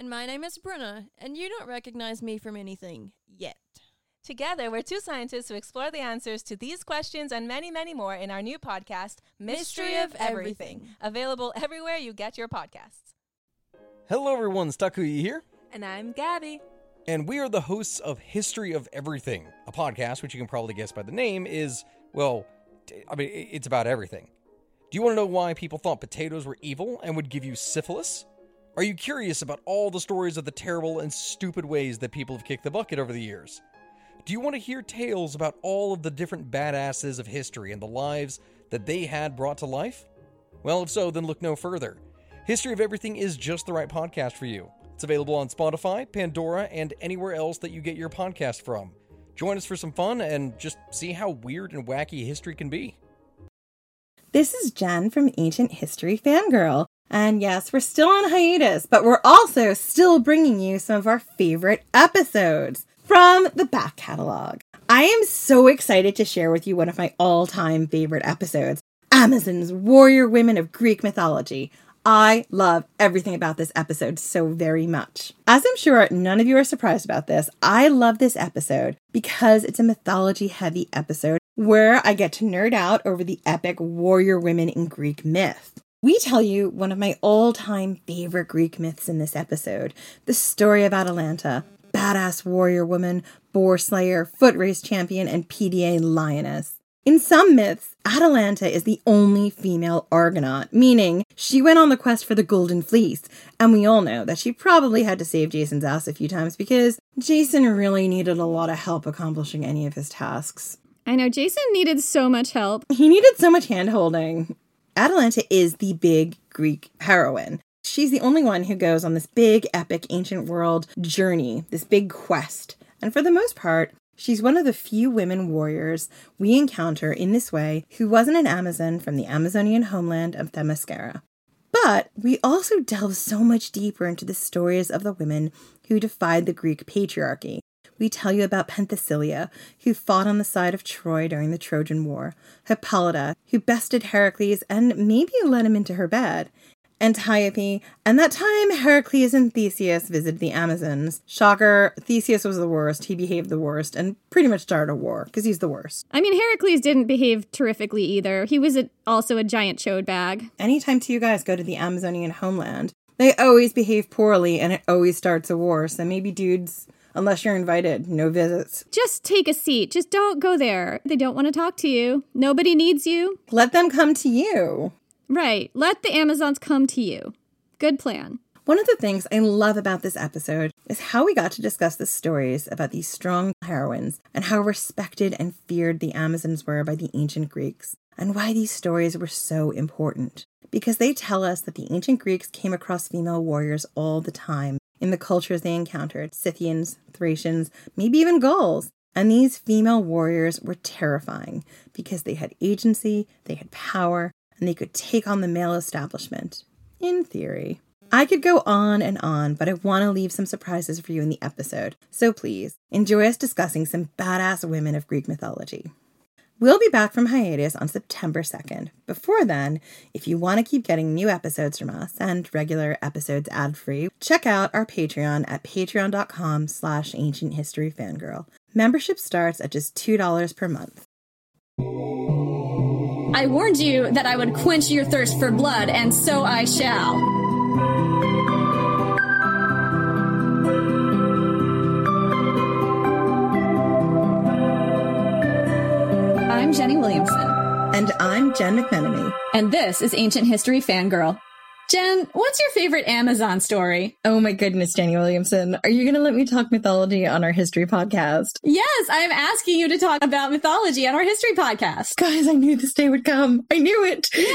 And my name is Bruna, and you don't recognize me from anything yet. Together, we're two scientists who explore the answers to these questions and many, many more in our new podcast, Mystery, of Everything, available everywhere you get your podcasts. Hello, everyone. Stakuyi here, And I'm Gabby. and we are the hosts of History of Everything, a podcast which you can probably guess by the name is, well, I mean, it's about everything. Do you want to know why people thought potatoes were evil and would give you syphilis? Are you curious about all the stories of the terrible and stupid ways that people have kicked the bucket over the years? Do you want to hear tales about all of the different badasses of history and the lives that they had brought to life? Well, if so, then look no further. History of Everything is just the right podcast for you. It's available on Spotify, Pandora, and anywhere else that you get your podcast from. Join us for some fun and just see how weird and wacky history can be. This is Jen from Ancient History Fangirl. And yes, we're still on hiatus, but we're also still bringing you some of our favorite episodes from the back catalog. I am so excited to share with you one of my all time favorite episodes Amazons, warrior women of Greek mythology. I love everything about this episode so very much. As I'm sure none of you are surprised about this, I love this episode because it's a mythology heavy episode where I get to nerd out over the epic warrior women in Greek myth. We tell you one of my all time favorite Greek myths in this episode the story of Atalanta, badass warrior woman, boar slayer, foot race champion, and PDA lioness. In some myths, Atalanta is the only female Argonaut, meaning she went on the quest for the Golden Fleece, and we all know that she probably had to save Jason's ass a few times because Jason really needed a lot of help accomplishing any of his tasks. I know Jason needed so much help. He needed so much hand holding. Atalanta is the big Greek heroine. She's the only one who goes on this big, epic, ancient world journey, this big quest. And for the most part, she's one of the few women warriors we encounter in this way who wasn't an Amazon from the Amazonian homeland of Themyscira. But we also delve so much deeper into the stories of the women who defied the Greek patriarchy. We tell you about Penthesilea, who fought on the side of Troy during the Trojan War, Hippolyta, who bested Heracles and maybe led him into her bed, Antiope, and that time Heracles and Theseus visited the Amazons. Shocker, Theseus was the worst, he behaved the worst, and pretty much started a war, because he's the worst. I mean, Heracles didn't behave terrifically either. He was a, also a giant chode bag. Anytime two guys go to the Amazonian homeland, they always behave poorly and it always starts a war, so maybe dudes, unless you're invited, no visits. Just take a seat. Just don't go there. They don't want to talk to you. Nobody needs you. Let them come to you. Right. Let the Amazons come to you. Good plan. One of the things I love about this episode is how we got to discuss the stories about these strong heroines and how respected and feared the Amazons were by the ancient Greeks, and why these stories were so important. Because they tell us that the ancient Greeks came across female warriors all the time in the cultures they encountered Scythians, Thracians, maybe even Gauls. And these female warriors were terrifying because they had agency, they had power, and they could take on the male establishment. In theory. I could go on and on, but I want to leave some surprises for you in the episode. So please, enjoy us discussing some badass women of Greek mythology. We'll be back from hiatus on September 2nd. Before then, if you want to keep getting new episodes from us and regular episodes ad-free, check out our Patreon at patreon.com slash ancient history fangirl. Membership starts at just $2 per month. I warned you that I would quench your thirst for blood, and so I shall. I'm Jenny Williamson, And I'm Jen McMenemy. and this is Ancient History Fangirl. Jen, what's your favorite Amazon story? Oh my goodness, Danny Williamson. Are you going to let me talk mythology on our history podcast? Yes, I'm asking you to talk about mythology on our history podcast. Guys, I knew this day would come. I knew it. Yay!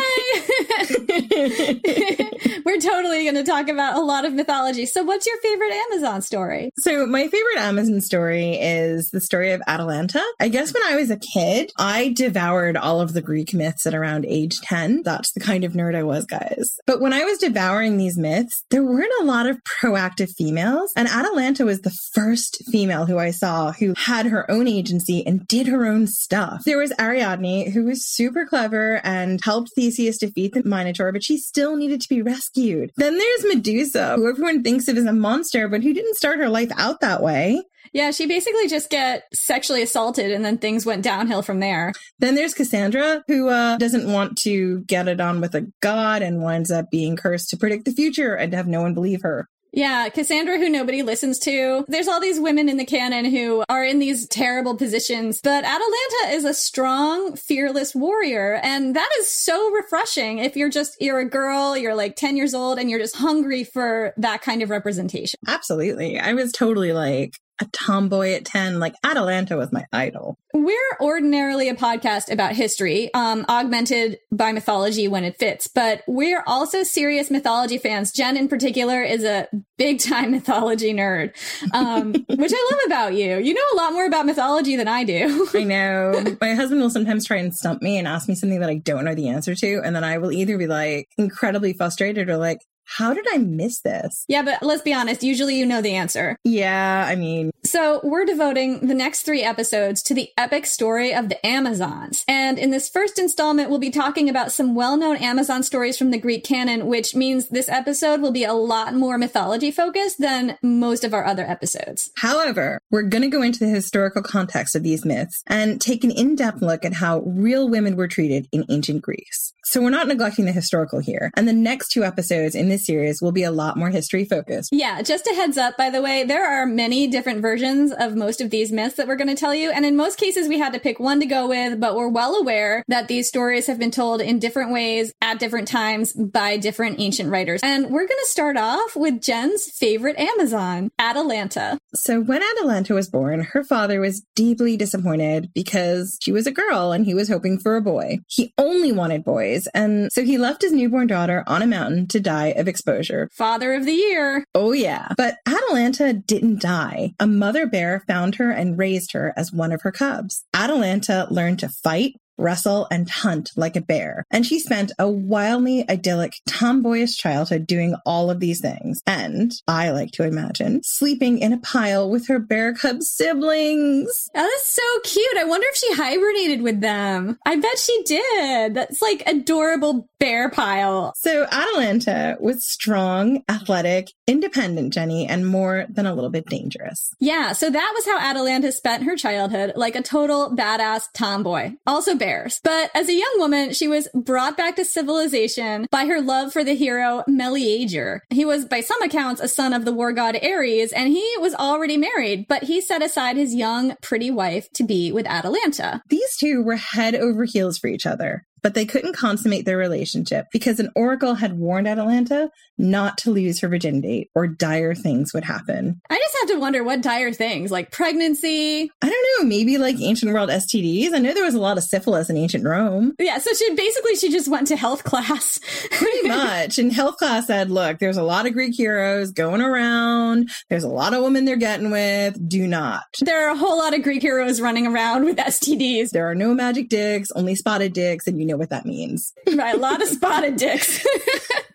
We're totally going to talk about a lot of mythology. So, what's your favorite Amazon story? So, my favorite Amazon story is the story of Atalanta. I guess when I was a kid, I devoured all of the Greek myths at around age 10. That's the kind of nerd I was, guys. But when I was devouring these myths, there weren't a lot of proactive females. And Atalanta was the first female who I saw who had her own agency and did her own stuff. There was Ariadne, who was super clever and helped Theseus defeat the Minotaur, but she still needed to be rescued. Then there's Medusa, who everyone thinks of as a monster, but who didn't start her life out that way. Yeah, she basically just get sexually assaulted and then things went downhill from there. Then there's Cassandra, who uh, doesn't want to get it on with a god and winds up being cursed to predict the future and have no one believe her. Yeah, Cassandra, who nobody listens to. There's all these women in the canon who are in these terrible positions, but Atalanta is a strong, fearless warrior. And that is so refreshing if you're just, you're a girl, you're like 10 years old, and you're just hungry for that kind of representation. Absolutely. I was totally like, a tomboy at 10. Like Atalanta was my idol. We're ordinarily a podcast about history, um, augmented by mythology when it fits, but we're also serious mythology fans. Jen in particular is a big time mythology nerd, um, which I love about you. You know a lot more about mythology than I do. I know. My husband will sometimes try and stump me and ask me something that I don't know the answer to. And then I will either be like incredibly frustrated or like, how did I miss this? Yeah, but let's be honest. Usually you know the answer. Yeah, I mean. So we're devoting the next three episodes to the epic story of the Amazons. And in this first installment, we'll be talking about some well-known Amazon stories from the Greek canon, which means this episode will be a lot more mythology focused than most of our other episodes. However, we're going to go into the historical context of these myths and take an in-depth look at how real women were treated in ancient Greece. So we're not neglecting the historical here. And the next two episodes in this series will be a lot more history focused. Yeah, just a heads up, by the way, there are many different versions of most of these myths that we're going to tell you. And in most cases, we had to pick one to go with, but we're well aware that these stories have been told in different ways at different times by different ancient writers. And we're going to start off with Jen's favorite Amazon, Atalanta. So when Atalanta was born, her father was deeply disappointed because she was a girl and he was hoping for a boy. He only wanted boys and so he left his newborn daughter on a mountain to die of exposure. Father of the year. Oh, yeah. But Atalanta didn't die. A mother bear found her and raised her as one of her cubs. Atalanta learned to fight, wrestle, and hunt like a bear. And she spent a wildly idyllic, tomboyish childhood doing all of these things. And I like to imagine sleeping in a pile with her bear cub siblings. That is so cute. I wonder if she hibernated with them. I bet she did. That's like adorable bear pile. So Atalanta was strong, athletic, independent, Jenny, and more than a little bit dangerous. Yeah. So that was how Atalanta spent her childhood, like a total badass tomboy. Also But as a young woman, she was brought back to civilization by her love for the hero Meleager. He was, by some accounts, a son of the war god Ares, and he was already married, but he set aside his young, pretty wife to be with Atalanta. These two were head over heels for each other but they couldn't consummate their relationship because an oracle had warned Atalanta not to lose her virginity or dire things would happen. I just have to wonder what dire things, like pregnancy. I don't know, maybe like ancient world STDs. I know there was a lot of syphilis in ancient Rome. Yeah, so she basically she just went to health class. Pretty much. And health class said, look, there's a lot of Greek heroes going around. There's a lot of women they're getting with. Do not. There are a whole lot of Greek heroes running around with STDs. There are no magic dicks, only spotted dicks, and you know what that means. Right, a lot of spotted dicks.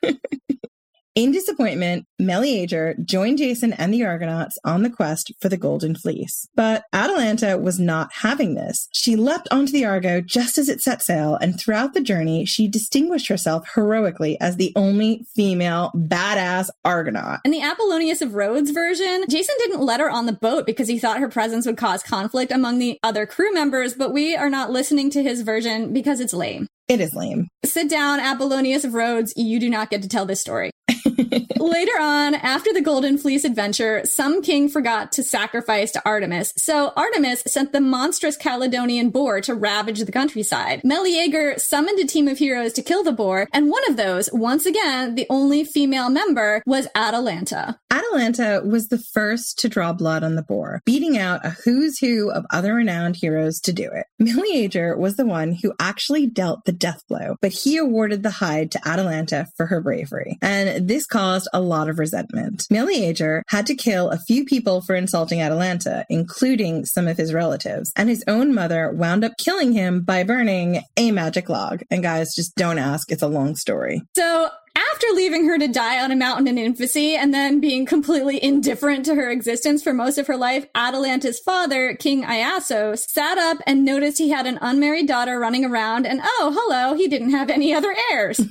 In disappointment, Meleager joined Jason and the Argonauts on the quest for the Golden Fleece. But Atalanta was not having this. She leapt onto the Argo just as it set sail, and throughout the journey, she distinguished herself heroically as the only female badass Argonaut. In the Apollonius of Rhodes version, Jason didn't let her on the boat because he thought her presence would cause conflict among the other crew members, but we are not listening to his version because it's lame. It is lame. Sit down, Apollonius of Rhodes. You do not get to tell this story. Later on, after the Golden Fleece adventure, some king forgot to sacrifice to Artemis. So Artemis sent the monstrous Caledonian boar to ravage the countryside. Meleager summoned a team of heroes to kill the boar, and one of those, once again, the only female member, was Atalanta. Atalanta was the first to draw blood on the boar, beating out a who's who of other renowned heroes to do it. Meleager was the one who actually dealt the death blow, but he awarded the hide to Atalanta for her bravery. And this caused a lot of resentment. Meleager had to kill a few people for insulting Atalanta, including some of his relatives, and his own mother wound up killing him by burning a magic log. And guys, just don't ask, it's a long story. So after leaving her to die on a mountain in infancy and then being completely indifferent to her existence for most of her life, Atalanta's father, King Iaso, sat up and noticed he had an unmarried daughter running around and oh, hello, he didn't have any other heirs.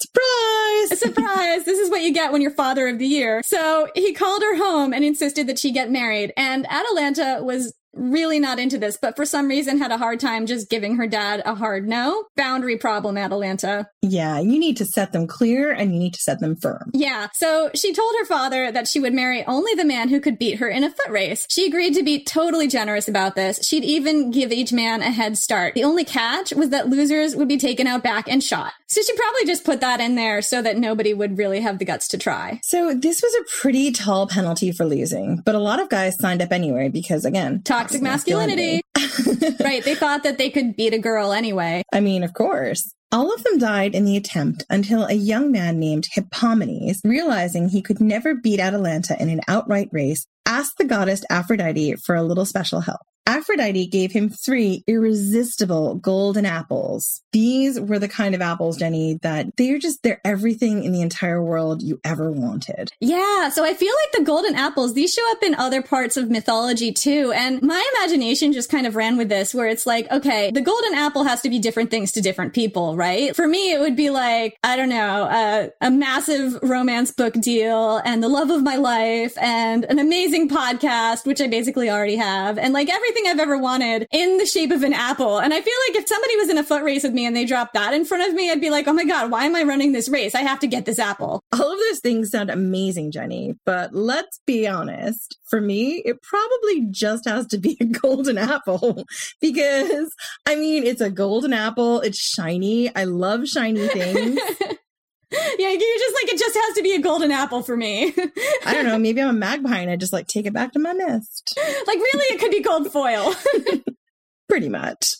Surprise! Surprise! This is what you get when you're father of the year. So he called her home and insisted that she get married. And Atalanta was really not into this, but for some reason had a hard time just giving her dad a hard no. Boundary problem, Atalanta. Yeah, you need to set them clear and you need to set them firm. Yeah, so she told her father that she would marry only the man who could beat her in a foot race. She agreed to be totally generous about this. She'd even give each man a head start. The only catch was that losers would be taken out back and shot. So she probably just put that in there so that nobody would really have the guts to try. So this was a pretty tall penalty for losing, but a lot of guys signed up anyway because, again, toxic masculinity. right. They thought that they could beat a girl anyway. I mean, of course. All of them died in the attempt until a young man named Hippomenes, realizing he could never beat Atalanta in an outright race, asked the goddess Aphrodite for a little special help. Aphrodite gave him three irresistible golden apples. These were the kind of apples, Jenny, that they're just, they're everything in the entire world you ever wanted. Yeah. So I feel like the golden apples, these show up in other parts of mythology too. And my imagination just kind of ran with this where it's like, okay, the golden apple has to be different things to different people, right? For me, it would be like, I don't know, a massive romance book deal and the love of my life and an amazing podcast, which I basically already have. And like everything everything I've ever wanted in the shape of an apple. And I feel like if somebody was in a foot race with me and they dropped that in front of me, I'd be like, oh my God, why am I running this race? I have to get this apple. All of those things sound amazing, Jenny. But let's be honest. For me, it probably just has to be a golden apple because I mean, it's a golden apple. It's shiny. I love shiny things. Yeah, you're just like, it just has to be a golden apple for me. I don't know. Maybe I'm a magpie and I just like take it back to my nest. Like, really, it could be gold foil. Pretty much.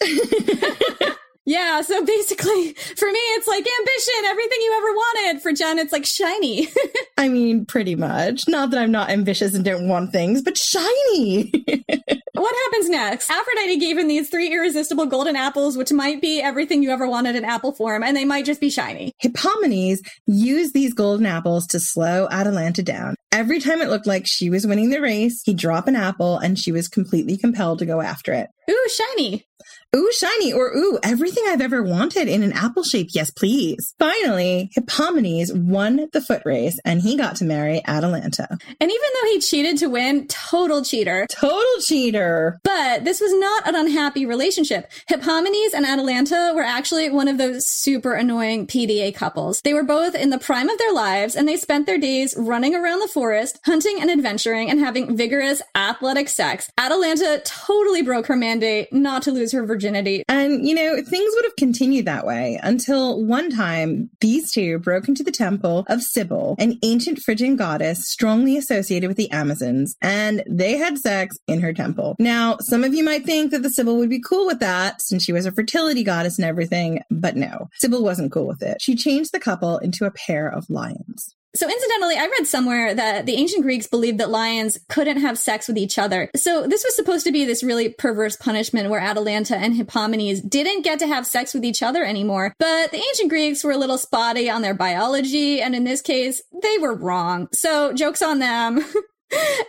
Yeah, so basically, for me, it's like ambition, everything you ever wanted. For Jen, it's like shiny. I mean, pretty much. Not that I'm not ambitious and don't want things, but shiny. what happens next? Aphrodite gave him these three irresistible golden apples, which might be everything you ever wanted in apple form, and they might just be shiny. Hippomenes used these golden apples to slow Atalanta down. Every time it looked like she was winning the race, he'd drop an apple and she was completely compelled to go after it. Ooh, shiny. Ooh, shiny, or ooh, everything I've ever wanted in an apple shape. Yes, please. Finally, Hippomenes won the foot race and he got to marry Atalanta. And even though he cheated to win, total cheater. Total cheater. But this was not an unhappy relationship. Hippomenes and Atalanta were actually one of those super annoying PDA couples. They were both in the prime of their lives and they spent their days running around the forest, hunting and adventuring and having vigorous athletic sex. Atalanta totally broke her mandate not to lose her virginity virginity. And, you know, things would have continued that way until one time these two broke into the temple of Cybele, an ancient Phrygian goddess strongly associated with the Amazons, and they had sex in her temple. Now, some of you might think that the Cybele would be cool with that since she was a fertility goddess and everything, but no, Cybele wasn't cool with it. She changed the couple into a pair of lions. So incidentally, I read somewhere that the ancient Greeks believed that lions couldn't have sex with each other. So this was supposed to be this really perverse punishment where Atalanta and Hippomenes didn't get to have sex with each other anymore. But the ancient Greeks were a little spotty on their biology, and in this case, they were wrong. So joke's on them. and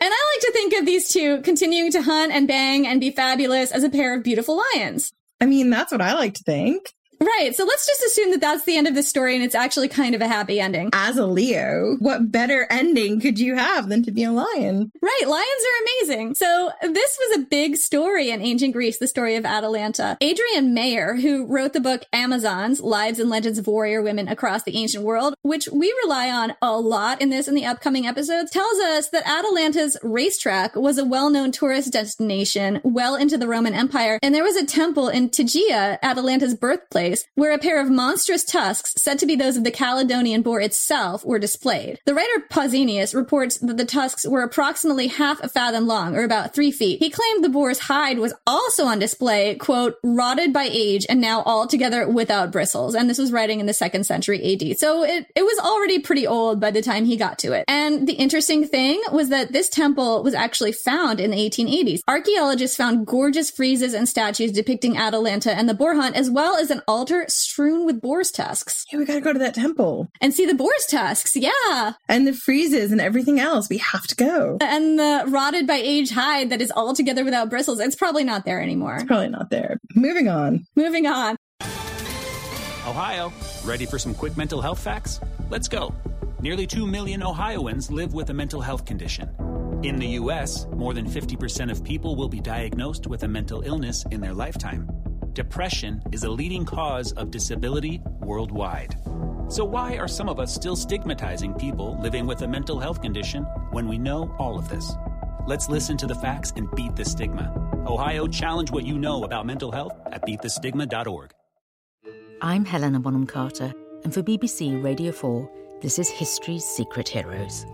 I like to think of these two continuing to hunt and bang and be fabulous as a pair of beautiful lions. I mean, that's what I like to think. Right. So let's just assume that that's the end of the story and it's actually kind of a happy ending. As a Leo, what better ending could you have than to be a lion? Right. Lions are amazing. So this was a big story in ancient Greece, the story of Atalanta. Adrienne Mayor, who wrote the book Amazons, Lives and Legends of Warrior Women Across the Ancient World, which we rely on a lot in this and the upcoming episodes, tells us that Atalanta's racetrack was a well-known tourist destination well into the Roman Empire. And there was a temple in Tegea, Atalanta's birthplace, where a pair of monstrous tusks, said to be those of the Caledonian boar itself, were displayed. The writer Pausanias reports that the tusks were approximately half a fathom long, or about three feet. He claimed the boar's hide was also on display, quote, rotted by age and now altogether without bristles. And this was writing in the second century AD. So it, it was already pretty old by the time he got to it. And the interesting thing was that this temple was actually found in the 1880s. Archaeologists found gorgeous friezes and statues depicting Atalanta and the boar hunt, as well as an altar strewn with boar's tusks. Yeah, we gotta go to that temple. And see the boar's tusks, yeah. And the friezes and everything else. We have to go. And the rotted by age hide that is altogether without bristles. It's probably not there anymore. It's probably not there. Moving on. Moving on. Ohio, ready for some quick mental health facts? Let's go. Nearly 2 million Ohioans live with a mental health condition. In the U.S., more than 50% of people will be diagnosed with a mental illness in their lifetime. Depression is a leading cause of disability worldwide. So, why are some of us still stigmatizing people living with a mental health condition when we know all of this? Let's listen to the facts and beat the stigma. Ohio, challenge what you know about mental health at beatthestigma.org. I'm Helena Bonham Carter, and for BBC Radio 4, this is History's Secret Heroes,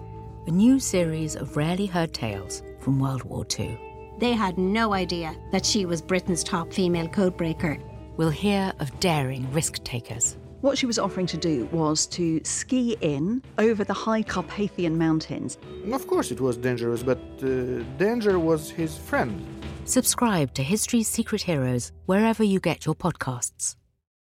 a new series of rarely heard tales from World War II. They had no idea that she was Britain's top female codebreaker. We'll hear of daring risk takers. What she was offering to do was to ski in over the high Carpathian mountains. Of course, it was dangerous, but uh, danger was his friend. Subscribe to History's Secret Heroes wherever you get your podcasts.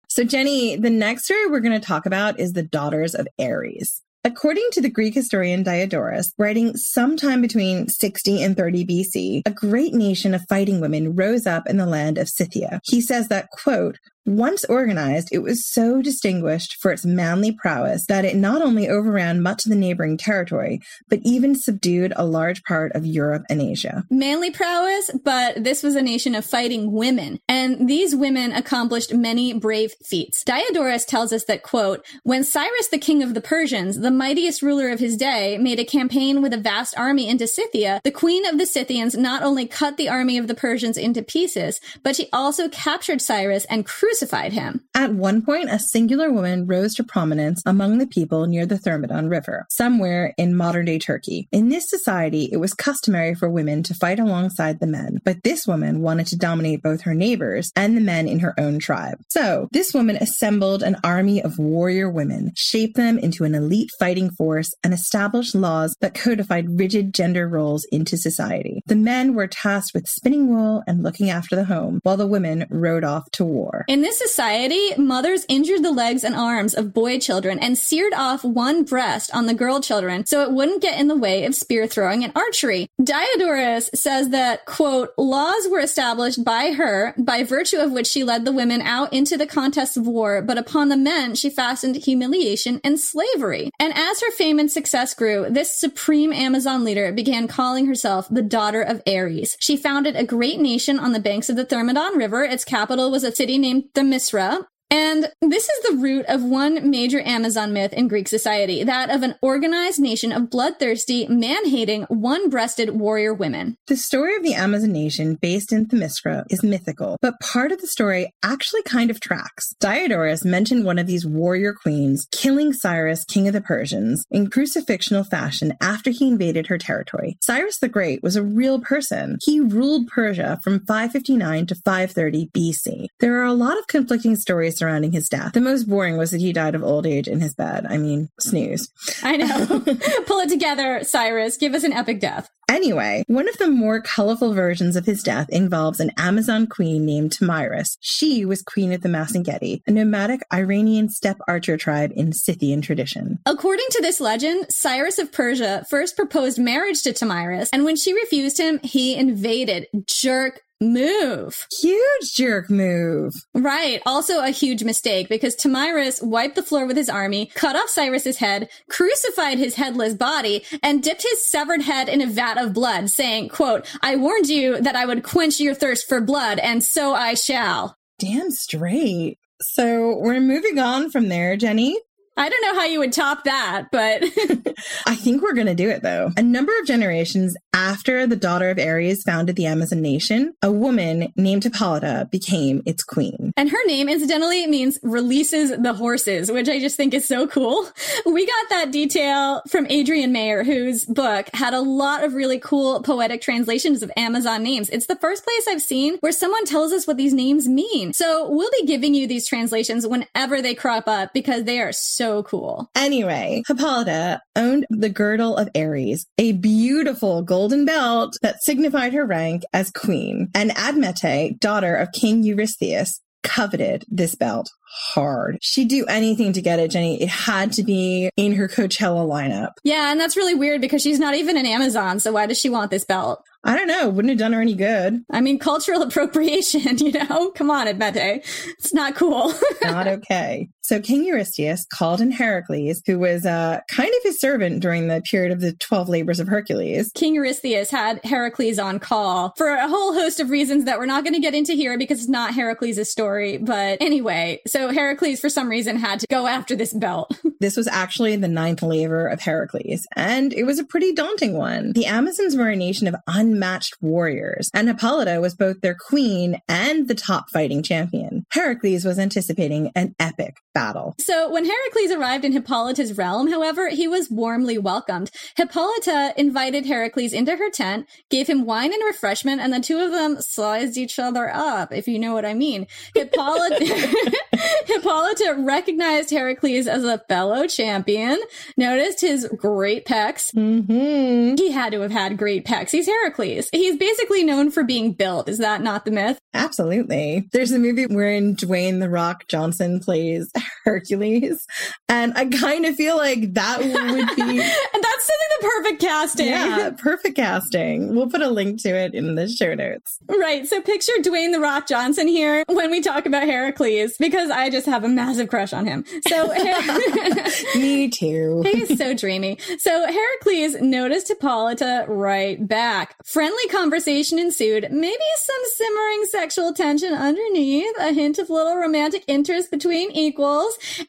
So, Jenny, the next story we're going to talk about is the daughters of Ares. According to the Greek historian Diodorus, writing sometime between 60 and 30 BC, a great nation of fighting women rose up in the land of Scythia. He says that, quote, once organized, it was so distinguished for its manly prowess that it not only overran much of the neighboring territory, but even subdued a large part of Europe and Asia. Manly prowess, but this was a nation of fighting women, and these women accomplished many brave feats. Diodorus tells us that, quote, when Cyrus, the king of the Persians, the mightiest ruler of his day, made a campaign with a vast army into Scythia, the queen of the Scythians not only cut the army of the Persians into pieces, but she also captured Cyrus and crucified crucified him. At one point, a singular woman rose to prominence among the people near the Thermodon River, somewhere in modern day Turkey. In this society, it was customary for women to fight alongside the men, but this woman wanted to dominate both her neighbors and the men in her own tribe. So, this woman assembled an army of warrior women, shaped them into an elite fighting force, and established laws that codified rigid gender roles into society. The men were tasked with spinning wool and looking after the home, while the women rode off to war. In this society, mothers injured the legs and arms of boy children and seared off one breast on the girl children so it wouldn't get in the way of spear throwing and archery. Diodorus says that, quote, laws were established by her by virtue of which she led the women out into the contests of war, but upon the men she fastened humiliation and slavery. And as her fame and success grew, this supreme Amazon leader began calling herself the daughter of Ares. She founded a great nation on the banks of the Thermodon River. Its capital was a city named Themyscira. And this is the root of one major Amazon myth in Greek society, that of an organized nation of bloodthirsty, man-hating, one-breasted warrior women. The story of the Amazon nation based in Themyscira is mythical, but part of the story actually kind of tracks. Diodorus mentioned one of these warrior queens killing Cyrus, king of the Persians, in crucifixional fashion after he invaded her territory. Cyrus the Great was a real person. He ruled Persia from 559 to 530 BC. There are a lot of conflicting stories surrounding his death. The most boring was that he died of old age in his bed. I mean, snooze. I know. Pull it together, Cyrus. Give us an epic death. Anyway, one of the more colorful versions of his death involves an Amazon queen named Tomyris. She was queen of the Massagetae, a nomadic Iranian steppe archer tribe in Scythian tradition. According to this legend, Cyrus of Persia first proposed marriage to Tomyris, and when she refused him, he invaded. Jerk move. Huge jerk move. Right. Also a huge mistake because Tomyris wiped the floor with his army, cut off Cyrus's head, crucified his headless body, and dipped his severed head in a vat of blood, saying, quote, I warned you that I would quench your thirst for blood, and so I shall. Damn straight. So we're moving on from there, Jenny. I don't know how you would top that, but I think we're going to do it though. A number of generations after the daughter of Ares founded the Amazon nation, a woman named Hippolyta became its queen. And her name, incidentally, means releases the horses, which I just think is so cool. We got that detail from Adrienne Mayor, whose book had a lot of really cool poetic translations of Amazon names. It's the first place I've seen where someone tells us what these names mean. So we'll be giving you these translations whenever they crop up because they are so cool. Anyway, Hippolyta owned the girdle of Ares, a beautiful golden belt that signified her rank as queen. And Admete, daughter of King Eurystheus, coveted this belt hard. She'd do anything to get it, Jenny. It had to be in her Coachella lineup. Yeah, and that's really weird because she's not even an Amazon, so why does she want this belt? I don't know. Wouldn't have done her any good. I mean, cultural appropriation, you know? Come on, Admete. It's not cool. not okay. So King Eurystheus called in Heracles, who was uh, kind of his servant during the period of the 12 labors of Hercules. King Eurystheus had Heracles on call for a whole host of reasons that we're not going to get into here because it's not Heracles' story. But anyway, so Heracles, for some reason, had to go after this belt. this was actually the ninth labor of Heracles, and it was a pretty daunting one. The Amazons were a nation of unmatched warriors, and Hippolyta was both their queen and the top fighting champion. Heracles was anticipating an epic battle. So when Heracles arrived in Hippolyta's realm, however, he was warmly welcomed. Hippolyta invited Heracles into her tent, gave him wine and refreshment, and the two of them sized each other up, if you know what I mean. Hippolyta, Hippolyta recognized Heracles as a fellow champion, noticed his great pecs. Mm-hmm. He had to have had great pecs. He's Heracles. He's basically known for being built. Is that not the myth? Absolutely. There's a movie wherein Dwayne the Rock Johnson plays Hercules, and I kind of feel like that would be. and that's something the perfect casting. Yeah, perfect casting. We'll put a link to it in the show notes. Right. So picture Dwayne the Rock Johnson here when we talk about Heracles, because I just have a massive crush on him. So me too. He's so dreamy. So Heracles noticed Hippolyta right back. Friendly conversation ensued, maybe some simmering sexual tension underneath, a hint of little romantic interest between equals.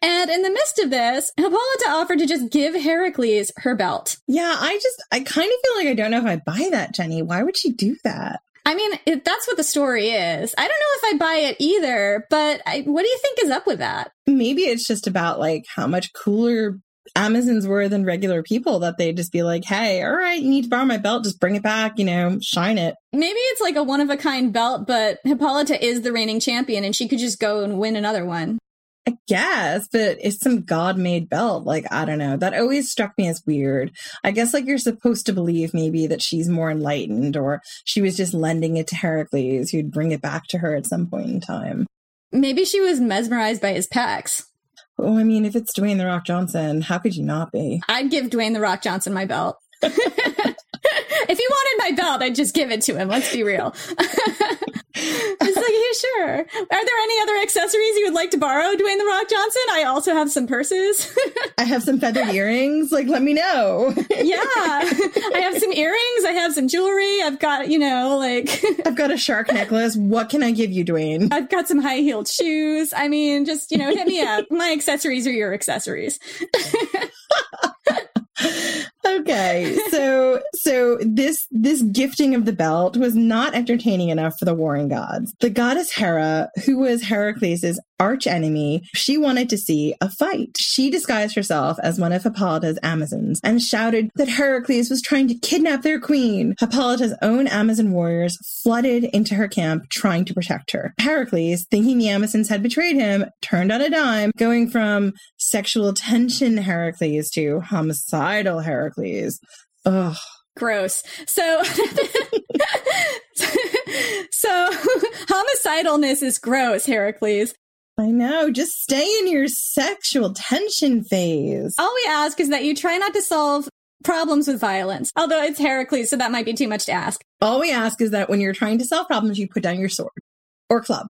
And in the midst of this, Hippolyta offered to just give Heracles her belt. Yeah, I just, I kind of feel like I don't know if I buy that, Jenny. Why would she do that? I mean, if that's what the story is. I don't know if I buy it either, but I, what do you think is up with that? Maybe it's just about like how much cooler Amazons were than regular people that they'd just be like, hey, all right, you need to borrow my belt, just bring it back, you know, shine it. Maybe it's like a one of a kind belt, but Hippolyta is the reigning champion and she could just go and win another one. I guess, but it's some God made belt. Like, I don't know. That always struck me as weird. I guess, like, you're supposed to believe maybe that she's more enlightened or she was just lending it to Heracles, who'd bring it back to her at some point in time. Maybe she was mesmerized by his pecs. Well, I mean, if it's Dwayne The Rock Johnson, how could you not be? I'd give Dwayne The Rock Johnson my belt. if he wanted my belt, I'd just give it to him. Let's be real. it's like, sure. Are there any other accessories you would like to borrow, Dwayne the Rock Johnson? I also have some purses. I have some feathered earrings. Like, let me know. yeah, I have some earrings. I have some jewelry. I've got, you know, like I've got a shark necklace. What can I give you, Dwayne? I've got some high heeled shoes. I mean, just you know, hit me up. My accessories are your accessories okay so so this this gifting of the belt was not entertaining enough for the warring gods. The goddess hera who was heracles's arch enemy she wanted to see a fight. She disguised herself as one of hippolyta's amazons and shouted that heracles was trying to kidnap their queen. Hippolyta's own amazon warriors flooded into her camp trying to protect her. Heracles thinking the amazons had betrayed him turned on a dime going from sexual tension heracles to homicidal heracles Ugh. Gross. So, so homicidalness is gross, Heracles. I know. Just stay in your sexual tension phase. All we ask is that you try not to solve problems with violence. Although it's Heracles, so that might be too much to ask. All we ask is that when you're trying to solve problems, you put down your sword or club.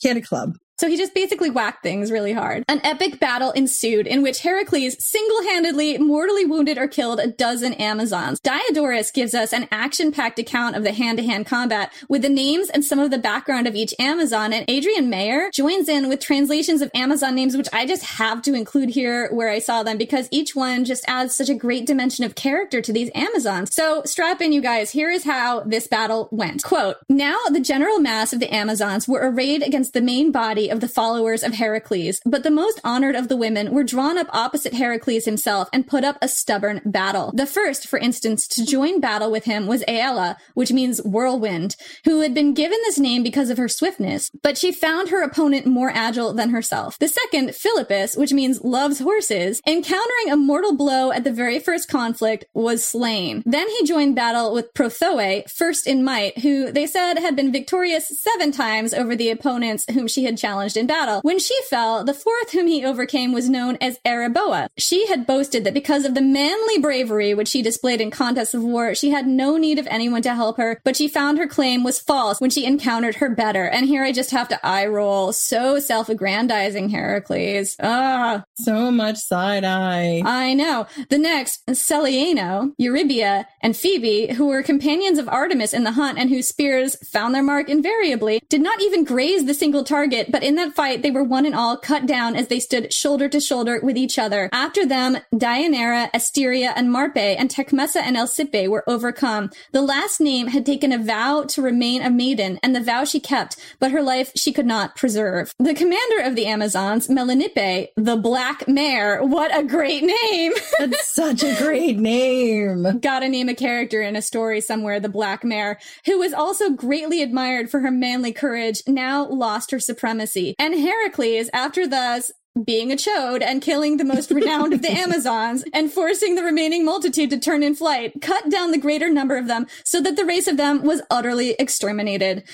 He had a club. So he just basically whacked things really hard. An epic battle ensued in which Heracles single-handedly mortally wounded or killed a dozen Amazons. Diodorus gives us an action-packed account of the hand-to-hand combat with the names and some of the background of each Amazon. And Adrienne Mayor joins in with translations of Amazon names, which I just have to include here where I saw them because each one just adds such a great dimension of character to these Amazons. So strap in, you guys. Here is how this battle went. Quote, now the general mass of the Amazons were arrayed against the main body of the followers of Heracles, but the most honored of the women were drawn up opposite Heracles himself and put up a stubborn battle. The first, for instance, to join battle with him was Aella, which means whirlwind, who had been given this name because of her swiftness, but she found her opponent more agile than herself. The second, Philippus, which means loves horses, encountering a mortal blow at the very first conflict, was slain. Then he joined battle with Prothoe, first in might, who they said had been victorious seven times over the opponents whom she had challenged in battle. When she fell, the fourth whom he overcame was known as Eriboea. She had boasted that because of the manly bravery which she displayed in contests of war, she had no need of anyone to help her, but she found her claim was false when she encountered her better. And here I just have to eye roll. So self-aggrandizing, Heracles. Ah. So much side eye. I know. The next, Celaeno, Eurybia, and Phoebe, who were companions of Artemis in the hunt and whose spears found their mark invariably, did not even graze the single target, but in that fight, they were one and all cut down as they stood shoulder to shoulder with each other. After them, Deianeira, Asteria, and Marpe, and Tecmessa and Alcippe were overcome. The last name had taken a vow to remain a maiden, and the vow she kept, but her life she could not preserve. The commander of the Amazons, Melanippe, the Black Mare, what a great name! That's such a great name. Gotta name a character in a story somewhere, the Black Mare, who was also greatly admired for her manly courage, now lost her supremacy. And Heracles, after thus being a chode and killing the most renowned of the Amazons and forcing the remaining multitude to turn in flight, cut down the greater number of them so that the race of them was utterly exterminated.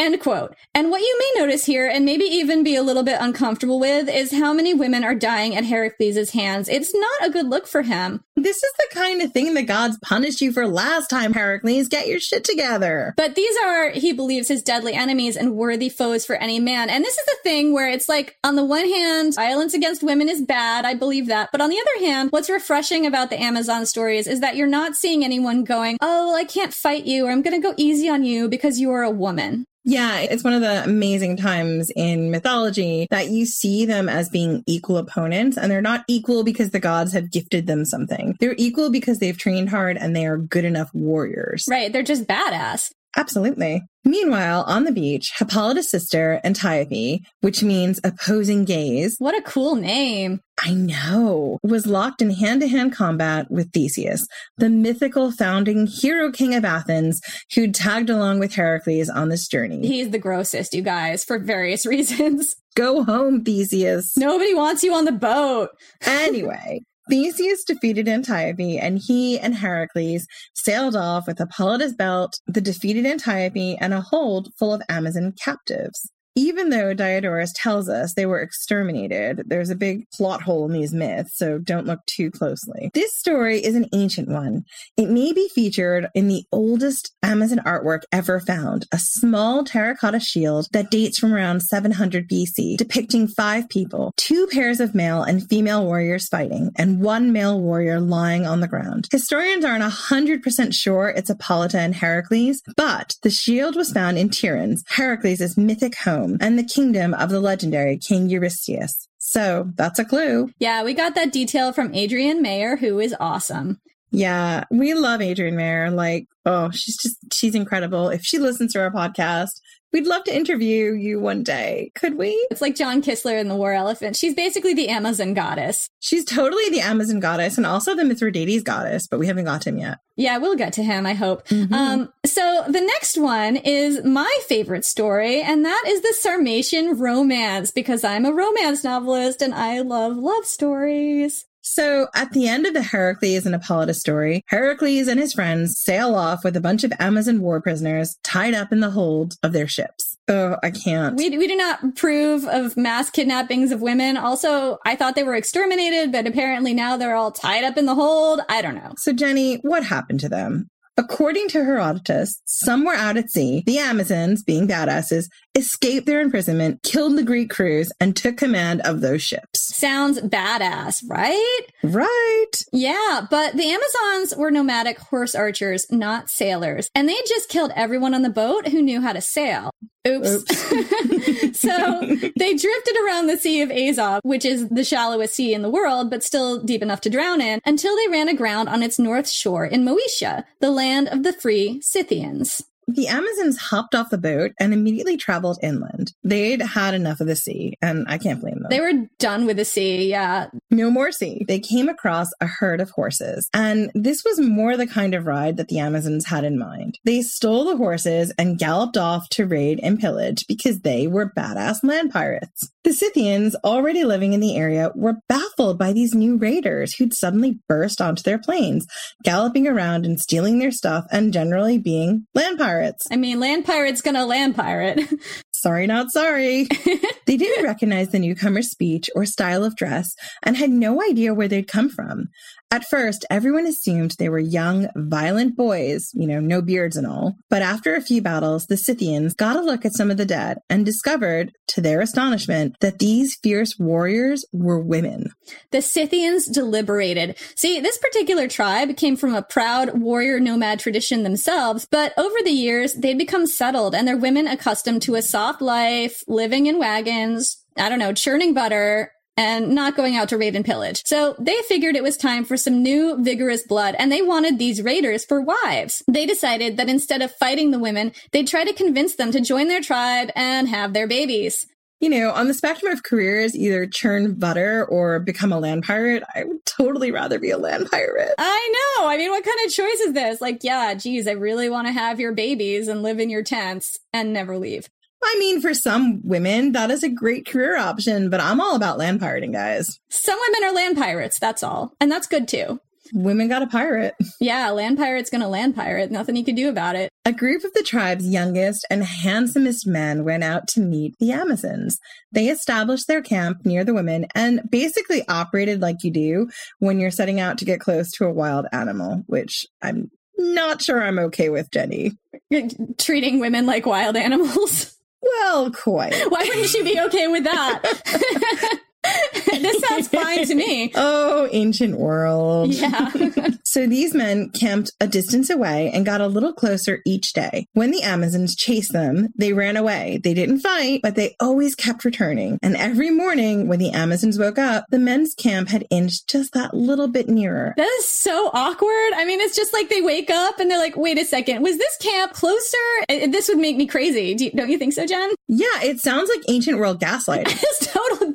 End quote. And what you may notice here, and maybe even be a little bit uncomfortable with, is how many women are dying at Heracles' hands. It's not a good look for him. This is the kind of thing the gods punished you for last time, Heracles. Get your shit together. But these are, he believes, his deadly enemies and worthy foes for any man. And this is the thing where it's like, on the one hand, violence against women is bad. I believe that. But on the other hand, what's refreshing about the Amazon stories is that you're not seeing anyone going, oh, well, I can't fight you or I'm going to go easy on you because you are a woman. Yeah, it's one of the amazing times in mythology that you see them as being equal opponents, and they're not equal because the gods have gifted them something. They're equal because they've trained hard and they are good enough warriors. Right. They're just badass. Absolutely. Meanwhile, on the beach, Hippolyta's sister, Antiope, which means opposing gaze. What a cool name. I know. Was locked in hand to hand combat with Theseus, the mythical founding hero king of Athens, who'd tagged along with Heracles on this journey. He's the grossest, you guys, for various reasons. Go home, Theseus. Nobody wants you on the boat. Anyway, Theseus defeated Antiope, and he and Heracles sailed off with Hippolyta's belt, the defeated Antiope, and a hold full of Amazon captives. Even though Diodorus tells us they were exterminated, there's a big plot hole in these myths, so don't look too closely. This story is an ancient one. It may be featured in the oldest Amazon artwork ever found, a small terracotta shield that dates from around 700 BC, depicting five people, two pairs of male and female warriors fighting, and one male warrior lying on the ground. Historians aren't 100% sure it's Hippolyta and Heracles, but the shield was found in Tiryns, Heracles' mythic home and the kingdom of the legendary King Eurystheus. So that's a clue. Yeah, we got that detail from Adrienne Mayor, who is awesome. Yeah, we love Adrienne Mayor. Like, oh, she's just, she's incredible. If she listens to our podcast, we'd love to interview you one day. Could we? It's like John Kistler in The War Elephant. She's basically the Amazon goddess. She's totally the Amazon goddess and also the Mithridates goddess, but we haven't got him yet. Yeah, we'll get to him, I hope. Mm-hmm. Um, so the next one is my favorite story, and that is the Sarmatian romance, because I'm a romance novelist and I love love stories. So at the end of the Heracles and Hippolyta story, Heracles and his friends sail off with a bunch of Amazon war prisoners tied up in the hold of their ships. Oh, I can't. We, we do not approve of mass kidnappings of women. Also, I thought they were exterminated, but apparently now they're all tied up in the hold. I don't know. So, Jenny, what happened to them? According to Herodotus, somewhere out at sea, the Amazons, being badasses, escaped their imprisonment, killed the Greek crews, and took command of those ships. Sounds badass, right? Right. Yeah, but the Amazons were nomadic horse archers, not sailors. And they just killed everyone on the boat who knew how to sail. Oops. Oops. so they drifted around the Sea of Azov, which is the shallowest sea in the world, but still deep enough to drown in, until they ran aground on its north shore in Moesia, the land of the free Scythians. The Amazons hopped off the boat and immediately traveled inland. They'd had enough of the sea, and I can't blame them. They were done with the sea, yeah. No more sea. They came across a herd of horses, and this was more the kind of ride that the Amazons had in mind. They stole the horses and galloped off to raid and pillage because they were badass land pirates. The Scythians, already living in the area, were baffled by these new raiders who'd suddenly burst onto their plains, galloping around and stealing their stuff and generally being land pirates. I mean, land pirate's gonna land pirate. sorry, not sorry. they didn't recognize the newcomer's speech or style of dress and had no idea where they'd come from. At first, everyone assumed they were young, violent boys, you know, no beards and all. But after a few battles, the Scythians got a look at some of the dead and discovered, to their astonishment, that these fierce warriors were women. The Scythians deliberated. See, this particular tribe came from a proud warrior nomad tradition themselves, but over the years, they'd become settled and their women accustomed to a soft life, living in wagons, I don't know, churning butter, and not going out to raid and pillage. So they figured it was time for some new vigorous blood and they wanted these raiders for wives. They decided that instead of fighting the women, they'd try to convince them to join their tribe and have their babies. You know, on the spectrum of careers, either churn butter or become a land pirate, I would totally rather be a land pirate. I know. I mean, what kind of choice is this? Like, yeah, geez, I really want to have your babies and live in your tents and never leave. I mean, for some women, that is a great career option, but I'm all about land pirating, guys. Some women are land pirates, that's all. And that's good too. Women got a pirate. Yeah, land pirate's gonna land pirate. Nothing you can do about it. A group of the tribe's youngest and handsomest men went out to meet the Amazons. They established their camp near the women and basically operated like you do when you're setting out to get close to a wild animal, which I'm not sure I'm okay with, Jenny. Treating women like wild animals. Well, quite. Why wouldn't she be okay with that? this sounds fine to me. Oh, ancient world. Yeah. so these men camped a distance away and got a little closer each day. When the Amazons chased them, they ran away. They didn't fight, but they always kept returning. And every morning when the Amazons woke up, the men's camp had inched just that little bit nearer. That is so awkward. I mean, it's just like they wake up and they're like, wait a second, was this camp closer? This would make me crazy. Do you, don't you think so, Jen? Yeah, it sounds like ancient world gaslight. it's total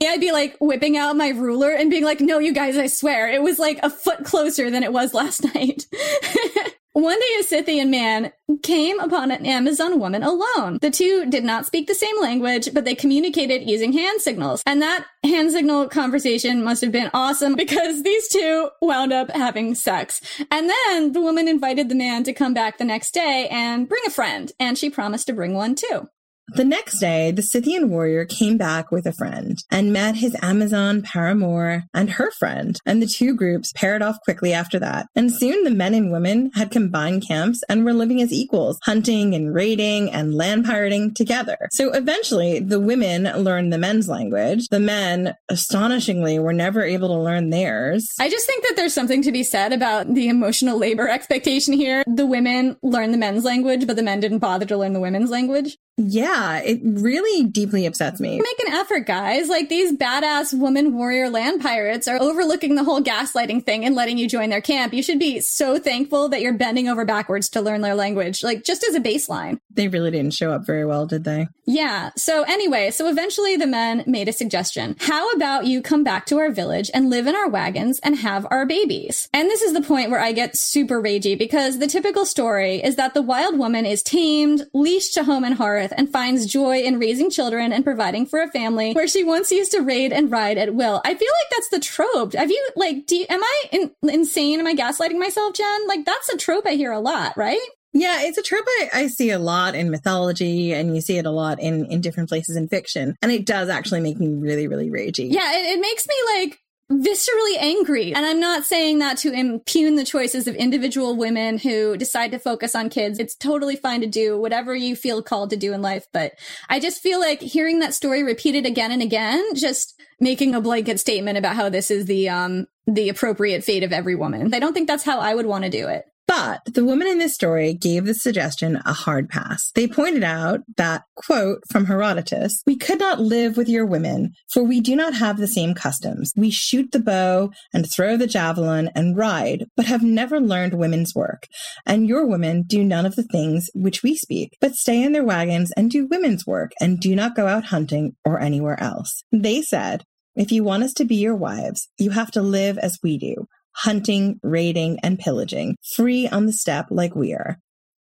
Yeah, I'd be like whipping out my ruler and being like, no, you guys, I swear, it was like a foot closer than it was last night. One day, a Scythian man came upon an Amazon woman alone. The two did not speak the same language, but they communicated using hand signals. And that hand signal conversation must have been awesome because these two wound up having sex. And then the woman invited the man to come back the next day and bring a friend, and she promised to bring one too. The next day, the Scythian warrior came back with a friend and met his Amazon paramour and her friend, and the two groups paired off quickly after that. And soon the men and women had combined camps and were living as equals, hunting and raiding and land pirating together. So eventually, the women learned the men's language. The men, astonishingly, were never able to learn theirs. I just think that there's something to be said about the emotional labor expectation here. The women learned the men's language, but the men didn't bother to learn the women's language. Yeah, it really deeply upsets me. Make an effort, guys. Like these badass woman warrior land pirates are overlooking the whole gaslighting thing and letting you join their camp. You should be so thankful that you're bending over backwards to learn their language, like just as a baseline. They really didn't show up very well, did they? Yeah. So anyway, so eventually the men made a suggestion. How about you come back to our village and live in our wagons and have our babies? And this is the point where I get super ragey because the typical story is that the wild woman is tamed, leashed to home and hearth, and finds joy in raising children and providing for a family where she once used to raid and ride at will. I feel like that's the trope. Have you, like, do you, am I in, insane? Am I gaslighting myself, Jen? Like, that's a trope I hear a lot, right? Yeah, it's a trope I, I see a lot in mythology and you see it a lot in, in different places in fiction. And it does actually make me really, really ragey. Yeah, it, it makes me like viscerally angry. And I'm not saying that to impugn the choices of individual women who decide to focus on kids. It's totally fine to do whatever you feel called to do in life. But I just feel like hearing that story repeated again and again, just making a blanket statement about how this is the, um, the appropriate fate of every woman. I don't think that's how I would want to do it. But the woman in this story gave the suggestion a hard pass. They pointed out that, quote from Herodotus, we could not live with your women, for we do not have the same customs. We shoot the bow and throw the javelin and ride, but have never learned women's work. And your women do none of the things which we speak, but stay in their wagons and do women's work and do not go out hunting or anywhere else. They said, if you want us to be your wives, you have to live as we do hunting, raiding, and pillaging, free on the steppe like we are.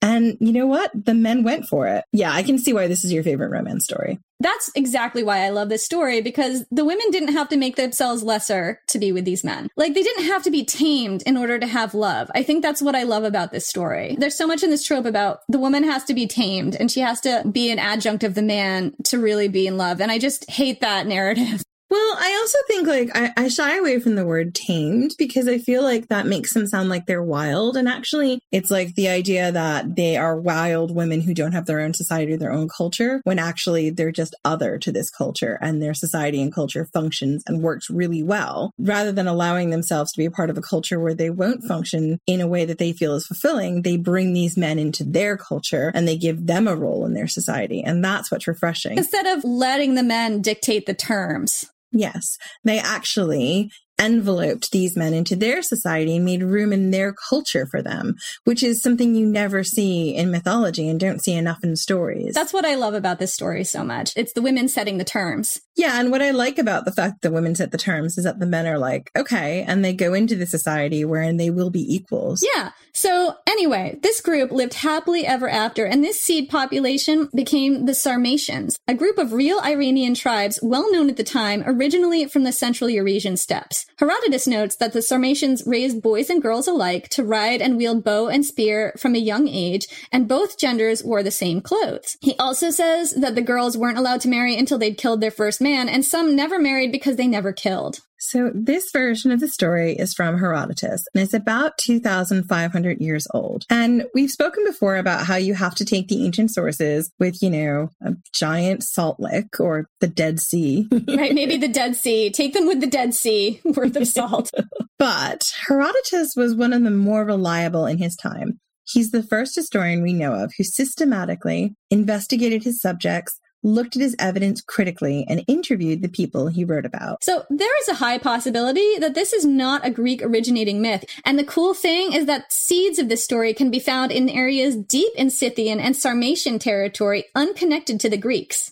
And you know what? The men went for it. Yeah, I can see why this is your favorite romance story. That's exactly why I love this story because the women didn't have to make themselves lesser to be with these men. Like they didn't have to be tamed in order to have love. I think that's what I love about this story. There's so much in this trope about the woman has to be tamed and she has to be an adjunct of the man to really be in love. And I just hate that narrative. Well, I also think like I, I, shy away from the word tamed because I feel like that makes them sound like they're wild. And actually, it's like the idea that they are wild women who don't have their own society or their own culture, when actually they're just other to this culture and their society and culture functions and works really well, rather than allowing themselves to be a part of a culture where they won't function in a way that they feel is fulfilling. They bring these men into their culture and they give them a role in their society. And that's what's refreshing. Instead of letting the men dictate the terms. Yes, they actually enveloped these men into their society and made room in their culture for them, which is something you never see in mythology and don't see enough in stories. That's what I love about this story so much. It's the women setting the terms. Yeah, and what I like about the fact that women set the terms is that the men are like, okay, and they go into the society wherein they will be equals. Yeah. So anyway, this group lived happily ever after, and this seed population became the Sarmatians, a group of real Iranian tribes well known at the time, originally from the Central Eurasian steppes. Herodotus notes that the Sarmatians raised boys and girls alike to ride and wield bow and spear from a young age, and both genders wore the same clothes. He also says that the girls weren't allowed to marry until they'd killed their first man, and some never married because they never killed. So, this version of the story is from Herodotus, and it's about 2,500 years old. And we've spoken before about how you have to take the ancient sources with, you know, a giant salt lick or the Dead Sea. right, maybe the Dead Sea. Take them with the Dead Sea worth of salt. but Herodotus was one of the more reliable in his time. He's the first historian we know of who systematically investigated his subjects looked at his evidence critically, and interviewed the people he wrote about. So there is a high possibility that this is not a Greek originating myth. And the cool thing is that seeds of this story can be found in areas deep in Scythian and Sarmatian territory unconnected to the Greeks.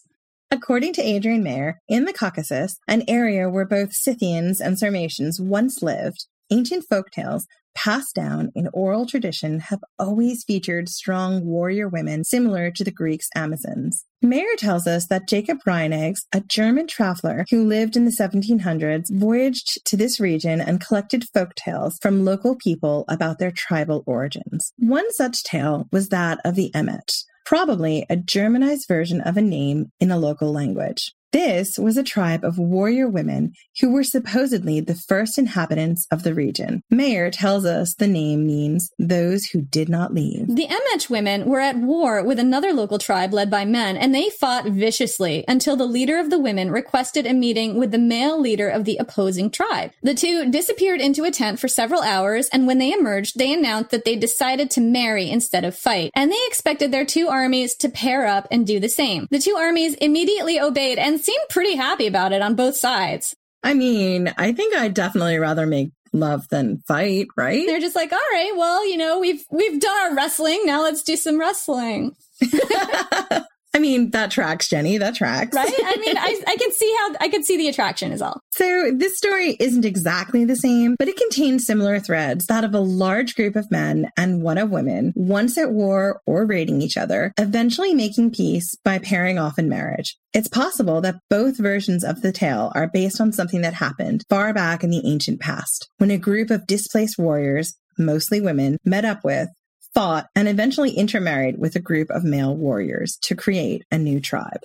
According to Adrienne Mayor, in the Caucasus, an area where both Scythians and Sarmatians once lived, ancient folk tales passed down in oral tradition have always featured strong warrior women similar to the Greeks' Amazons. Mayor tells us that Jacob Reineggs, a German traveler who lived in the 1700s, voyaged to this region and collected folk tales from local people about their tribal origins. One such tale was that of the Emmet, probably a Germanized version of a name in a local language. This was a tribe of warrior women who were supposedly the first inhabitants of the region. Mayor tells us the name means those who did not leave. The Emech women were at war with another local tribe led by men, and they fought viciously until the leader of the women requested a meeting with the male leader of the opposing tribe. The two disappeared into a tent for several hours, and when they emerged, they announced that they decided to marry instead of fight, and they expected their two armies to pair up and do the same. The two armies immediately obeyed and seemed pretty happy about it on both sides. I mean, I think I'd definitely rather make love than fight, right? They're just like, all right, well, you know, we've we've done our wrestling. Now let's do some wrestling. I mean, that tracks, Jenny. That tracks. Right? I mean, I, I can see how I can see the attraction is all. So this story isn't exactly the same, but it contains similar threads that of a large group of men and one of women, once at war or raiding each other, eventually making peace by pairing off in marriage. It's possible that both versions of the tale are based on something that happened far back in the ancient past, when a group of displaced warriors, mostly women, met up with fought, and eventually intermarried with a group of male warriors to create a new tribe.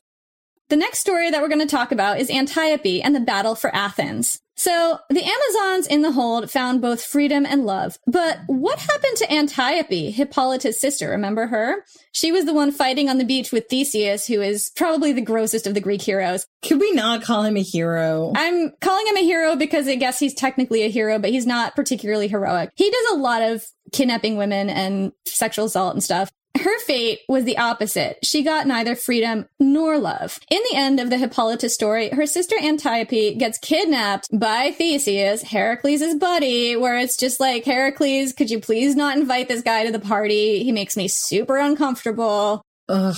The next story that we're going to talk about is Antiope and the battle for Athens. So, the Amazons in the hold found both freedom and love. But what happened to Antiope, Hippolyta's sister? Remember her? She was the one fighting on the beach with Theseus, who is probably the grossest of the Greek heroes. Could we not call him a hero? I'm calling him a hero because I guess he's technically a hero, but he's not particularly heroic. He does a lot of kidnapping women and sexual assault and stuff. Her fate was the opposite. She got neither freedom nor love. In the end of the Hippolyta story, her sister Antiope gets kidnapped by Theseus, Heracles' buddy, where it's just like, Heracles, could you please not invite this guy to the party? He makes me super uncomfortable. Ugh.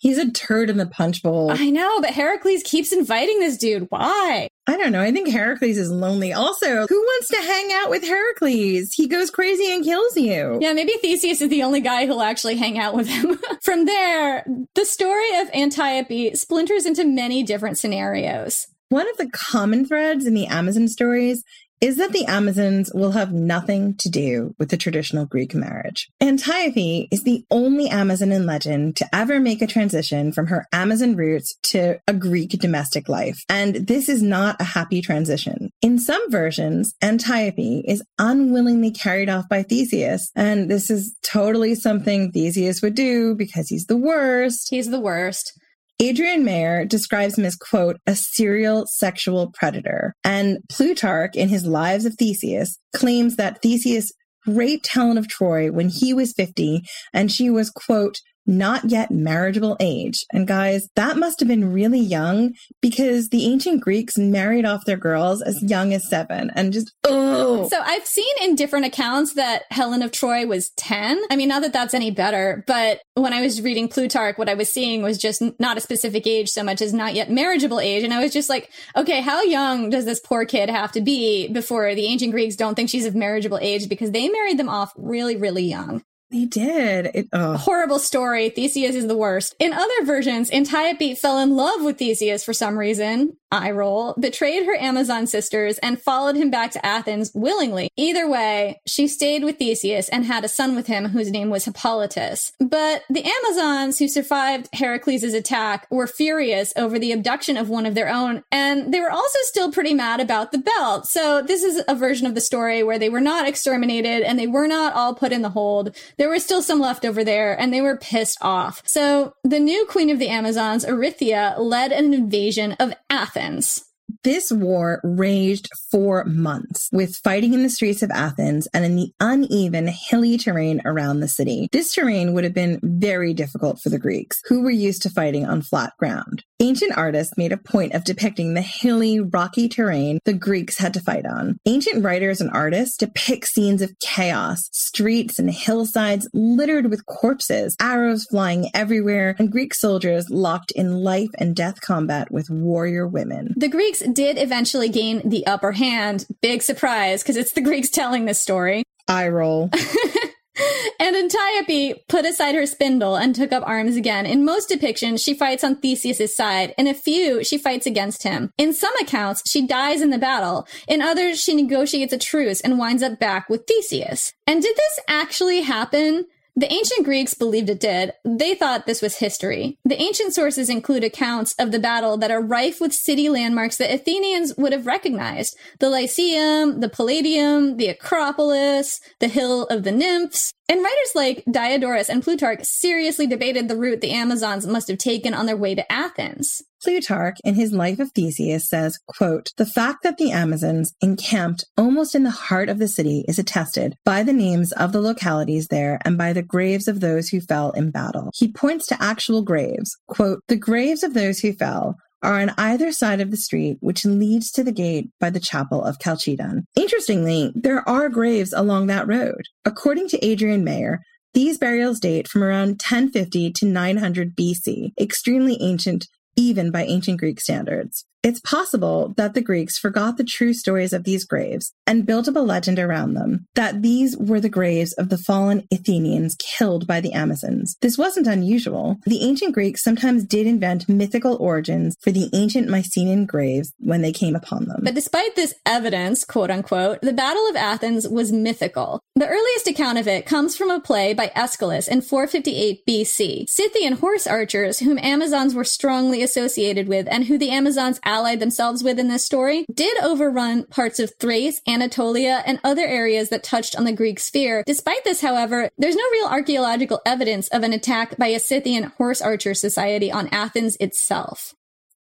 He's a turd in the punch bowl. I know, but Heracles keeps inviting this dude. Why? I don't know. I think Heracles is lonely. Also, who wants to hang out with Heracles? He goes crazy and kills you. Yeah, maybe Theseus is the only guy who'll actually hang out with him. From there, the story of Antiope splinters into many different scenarios. One of the common threads in the Amazon stories is that the Amazons will have nothing to do with the traditional Greek marriage. Antiope is the only Amazon in legend to ever make a transition from her Amazon roots to a Greek domestic life. And this is not a happy transition. In some versions, Antiope is unwillingly carried off by Theseus. And this is totally something Theseus would do because he's the worst. He's the worst. Adrienne Mayor describes him as, quote, a serial sexual predator. And Plutarch, in his Lives of Theseus, claims that Theseus raped Helen of Troy when he was 50 and she was, quote, not yet marriageable age. And guys, that must have been really young because the ancient Greeks married off their girls as young as seven and just, oh. So I've seen in different accounts that Helen of Troy was 10. I mean, not that that's any better, but when I was reading Plutarch, what I was seeing was just not a specific age so much as not yet marriageable age. And I was just like, okay, how young does this poor kid have to be before the ancient Greeks don't think she's of marriageable age because they married them off really, really young. They did. It, oh. Horrible story. Theseus is the worst. In other versions, Antiope fell in love with Theseus for some reason. Eye roll. Betrayed her Amazon sisters and followed him back to Athens willingly. Either way, she stayed with Theseus and had a son with him whose name was Hippolytus. But the Amazons who survived Heracles' attack were furious over the abduction of one of their own, and they were also still pretty mad about the belt. So this is a version of the story where they were not exterminated and they were not all put in the hold there was still some left over there and they were pissed off. So the new queen of the Amazons, Orithyia, led an invasion of Athens. This war raged for months, with fighting in the streets of Athens and in the uneven, hilly terrain around the city. This terrain would have been very difficult for the Greeks, who were used to fighting on flat ground. Ancient artists made a point of depicting the hilly, rocky terrain the Greeks had to fight on. Ancient writers and artists depict scenes of chaos, streets and hillsides littered with corpses, arrows flying everywhere, and Greek soldiers locked in life and death combat with warrior women. The Greeks did eventually gain the upper hand. Big surprise, because it's the Greeks telling this story. I roll. and Antiope put aside her spindle and took up arms again. In most depictions, she fights on Theseus' side. In a few, she fights against him. In some accounts, she dies in the battle. In others, she negotiates a truce and winds up back with Theseus. And did this actually happen? The ancient Greeks believed it did. They thought this was history. The ancient sources include accounts of the battle that are rife with city landmarks that Athenians would have recognized. The Lyceum, the Palladium, the Acropolis, the Hill of the Nymphs. And writers like Diodorus and Plutarch seriously debated the route the Amazons must have taken on their way to Athens. Plutarch, in his Life of Theseus, says, quote, The fact that the Amazons encamped almost in the heart of the city is attested by the names of the localities there and by the graves of those who fell in battle. He points to actual graves. Quote, The graves of those who fell are on either side of the street which leads to the gate by the chapel of Chalcodon. Interestingly, there are graves along that road. According to Adrienne Mayor, these burials date from around 1050 to 900 BC, extremely ancient even by ancient Greek standards. It's possible that the Greeks forgot the true stories of these graves and built up a legend around them that these were the graves of the fallen Athenians killed by the Amazons. This wasn't unusual. The ancient Greeks sometimes did invent mythical origins for the ancient Mycenaean graves when they came upon them. But despite this evidence, quote unquote, the Battle of Athens was mythical. The earliest account of it comes from a play by Aeschylus in 458 BC. Scythian horse archers, whom Amazons were strongly associated with and who the Amazons allied themselves with in this story, did overrun parts of Thrace, Anatolia, and other areas that touched on the Greek sphere. Despite this, however, there's no real archaeological evidence of an attack by a Scythian horse archer society on Athens itself.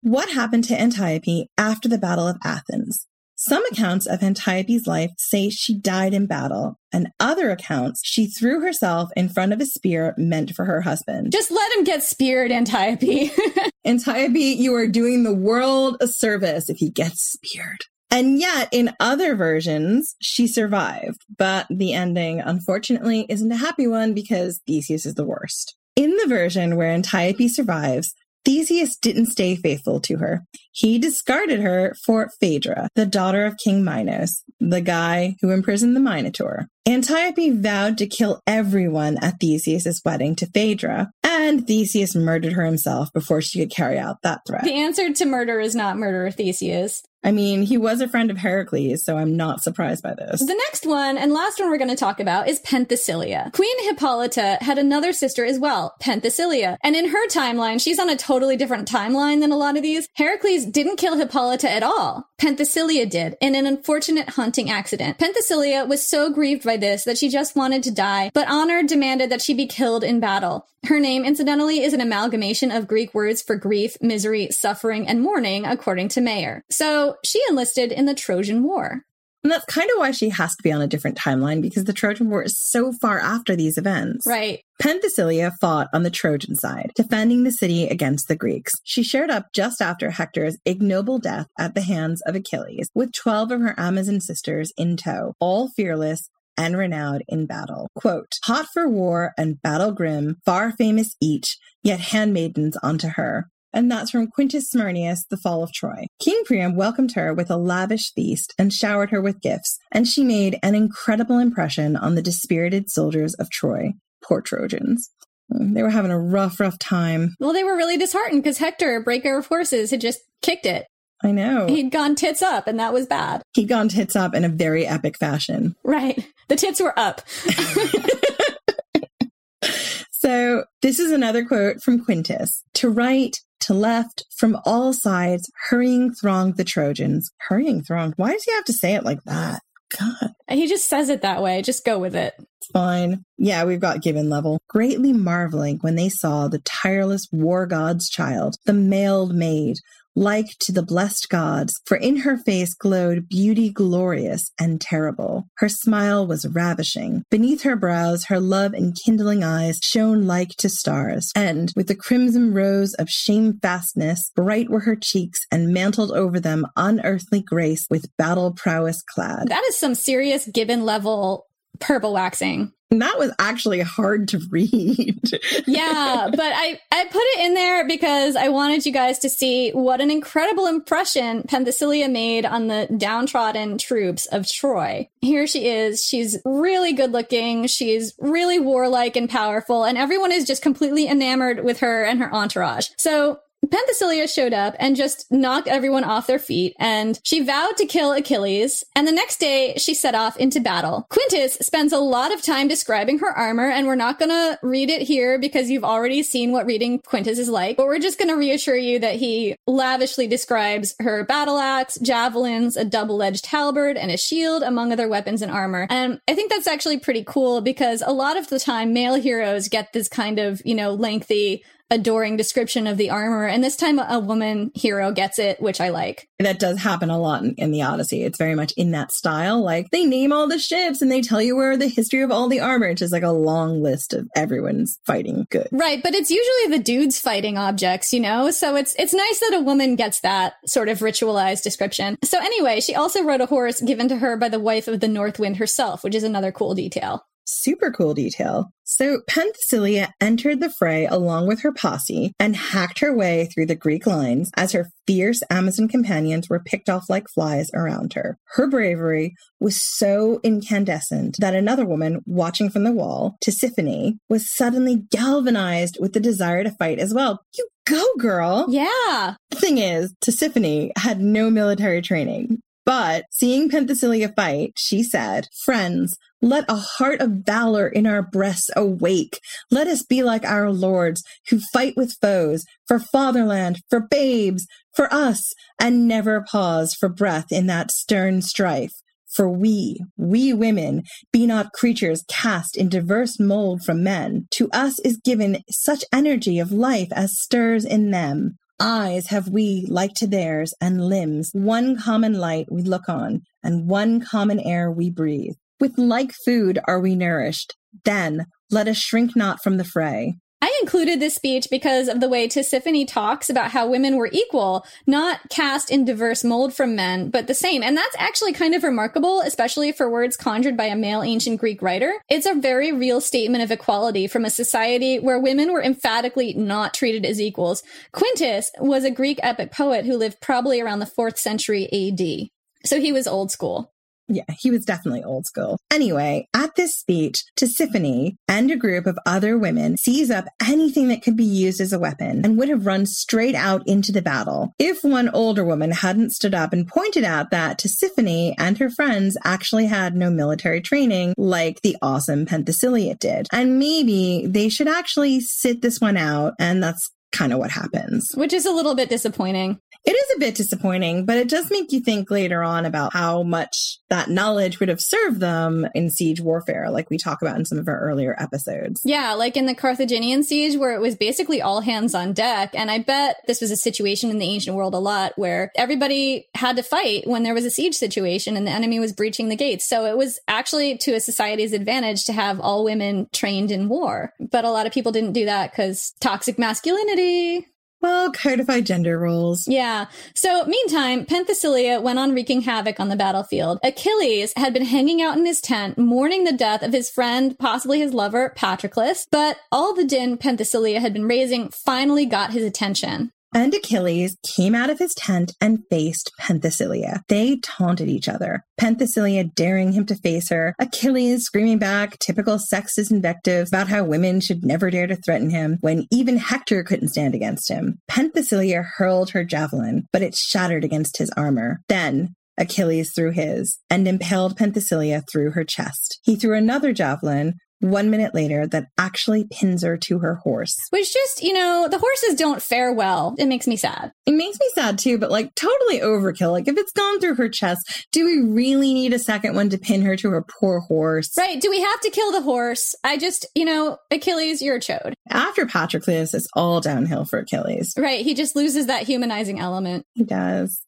What happened to Antiope after the Battle of Athens? Some accounts of Antiope's life say she died in battle, and other accounts she threw herself in front of a spear meant for her husband. Just let him get speared, Antiope. Antiope, you are doing the world a service if he gets speared. And yet, in other versions, she survived, but the ending, unfortunately, isn't a happy one because Theseus is the worst. In the version where Antiope survives, Theseus didn't stay faithful to her. He discarded her for Phaedra, the daughter of King Minos, the guy who imprisoned the Minotaur. Antiope vowed to kill everyone at Theseus's wedding to Phaedra, and Theseus murdered her himself before she could carry out that threat. The answer to murder is not murder Theseus. I mean, he was a friend of Heracles, so I'm not surprised by this. The next one and last one we're going to talk about is Penthesilea. Queen Hippolyta had another sister as well, Penthesilea. And in her timeline, she's on a totally different timeline than a lot of these. Heracles didn't kill Hippolyta at all. Penthesilea did in an unfortunate hunting accident. Penthesilea was so grieved by this that she just wanted to die, but honor demanded that she be killed in battle. Her name, incidentally, is an amalgamation of Greek words for grief, misery, suffering, and mourning, according to Mayor. So she enlisted in the Trojan War. And that's kind of why she has to be on a different timeline because the Trojan War is so far after these events. Right. Penthesilea fought on the Trojan side, defending the city against the Greeks. She showed up just after Hector's ignoble death at the hands of Achilles, with 12 of her Amazon sisters in tow, all fearless and renowned in battle. Quote, hot for war and battle grim, far famous each, yet handmaidens unto her. And that's from Quintus Smyrnaeus, The Fall of Troy. King Priam welcomed her with a lavish feast and showered her with gifts, and she made an incredible impression on the dispirited soldiers of Troy. Poor Trojans. Mm, they were having a rough, rough time. Well, they were really disheartened because Hector, breaker of horses, had just kicked it. I know. He'd gone tits up, and that was bad. He'd gone tits up in a very epic fashion. Right. The tits were up. so, this is another quote from Quintus. To right, to left, from all sides, hurrying thronged the Trojans. Hurrying thronged. Why does he have to say it like that? God. He just says it that way. Just go with it. Fine. Yeah, we've got given level. Greatly marveling when they saw the tireless war god's child, the mailed maid, like to the blessed gods, for in her face glowed beauty glorious and terrible. Her smile was ravishing. Beneath her brows, her love enkindling eyes shone like to stars, and with the crimson rose of shamefastness, bright were her cheeks, and mantled over them unearthly grace with battle prowess clad. That is some serious Gibbon level purple waxing. That was actually hard to read. yeah, but I, I put it in there because I wanted you guys to see what an incredible impression Penthesilea made on the downtrodden troops of Troy. Here she is. She's really good looking. She's really warlike and powerful, and everyone is just completely enamored with her and her entourage. So Penthesilea showed up and just knocked everyone off their feet, and she vowed to kill Achilles. And the next day, she set off into battle. Quintus spends a lot of time describing her armor, and we're not gonna read it here because you've already seen what reading Quintus is like, but we're just gonna reassure you that he lavishly describes her battle axe, javelins, a double-edged halberd, and a shield, among other weapons and armor. And I think that's actually pretty cool because a lot of the time, male heroes get this kind of, you know, lengthy adoring description of the armor. And this time a woman hero gets it, which I like. That does happen a lot in, in, the Odyssey. It's very much in that style. Like they name all the ships and they tell you where the history of all the armor. It's just like a long list of everyone's fighting good. Right. But it's usually the dudes fighting objects, you know? So it's, it's nice that a woman gets that sort of ritualized description. So anyway, she also rode a horse given to her by the wife of the North Wind herself, which is another cool detail. Super cool detail. So Penthesilea entered the fray along with her posse and hacked her way through the Greek lines as her fierce Amazon companions were picked off like flies around her. Her bravery was so incandescent that another woman watching from the wall, Tisiphone, was suddenly galvanized with the desire to fight as well. You go, girl! Yeah. The thing is, Tisiphone had no military training. But seeing Penthesilea fight, she said, Friends, let a heart of valor in our breasts awake. Let us be like our lords who fight with foes for fatherland, for babes, for us, and never pause for breath in that stern strife. For we, we women, be not creatures cast in diverse mold from men. To us is given such energy of life as stirs in them. Eyes have we like to theirs, and limbs, one common light we look on, and one common air we breathe. With like food are we nourished. Then let us shrink not from the fray. I included this speech because of the way Tisiphone talks about how women were equal, not cast in diverse mold from men, but the same. And that's actually kind of remarkable, especially for words conjured by a male ancient Greek writer. It's a very real statement of equality from a society where women were emphatically not treated as equals. Quintus was a Greek epic poet who lived probably around the 4th century AD. So he was old school. Yeah, he was definitely old school. Anyway, at this speech, Tisiphone and a group of other women seize up anything that could be used as a weapon and would have run straight out into the battle if one older woman hadn't stood up and pointed out that Tisiphone and her friends actually had no military training like the awesome Penthesilea did. And maybe they should actually sit this one out, and that's kind of what happens. Which is a little bit disappointing. It is a bit disappointing, but it does make you think later on about how much that knowledge would have served them in siege warfare, like we talk about in some of our earlier episodes. Yeah, like in the Carthaginian siege, where it was basically all hands on deck. And I bet this was a situation in the ancient world a lot where everybody had to fight when there was a siege situation and the enemy was breaching the gates. So it was actually to a society's advantage to have all women trained in war. But a lot of people didn't do that because toxic masculinity. Well, codified gender roles. Yeah. So, meantime, Penthesilea went on wreaking havoc on the battlefield. Achilles had been hanging out in his tent, mourning the death of his friend, possibly his lover, Patroclus, but all the din Penthesilea had been raising finally got his attention and Achilles came out of his tent and faced Penthesilea. They taunted each other. Penthesilea daring him to face her, Achilles screaming back typical sexist invectives about how women should never dare to threaten him when even Hector couldn't stand against him. Penthesilea hurled her javelin, but it shattered against his armor. Then Achilles threw his and impaled Penthesilea through her chest. He threw another javelin, one minute later that actually pins her to her horse. Which just, you know, the horses don't fare well. It makes me sad. It makes me sad too, but like totally overkill. Like if it's gone through her chest, do we really need a second one to pin her to her poor horse? Right. Do we have to kill the horse? I just, you know, Achilles, you're a chode. After Patroclus, it's all downhill for Achilles. Right. He just loses that humanizing element. He does.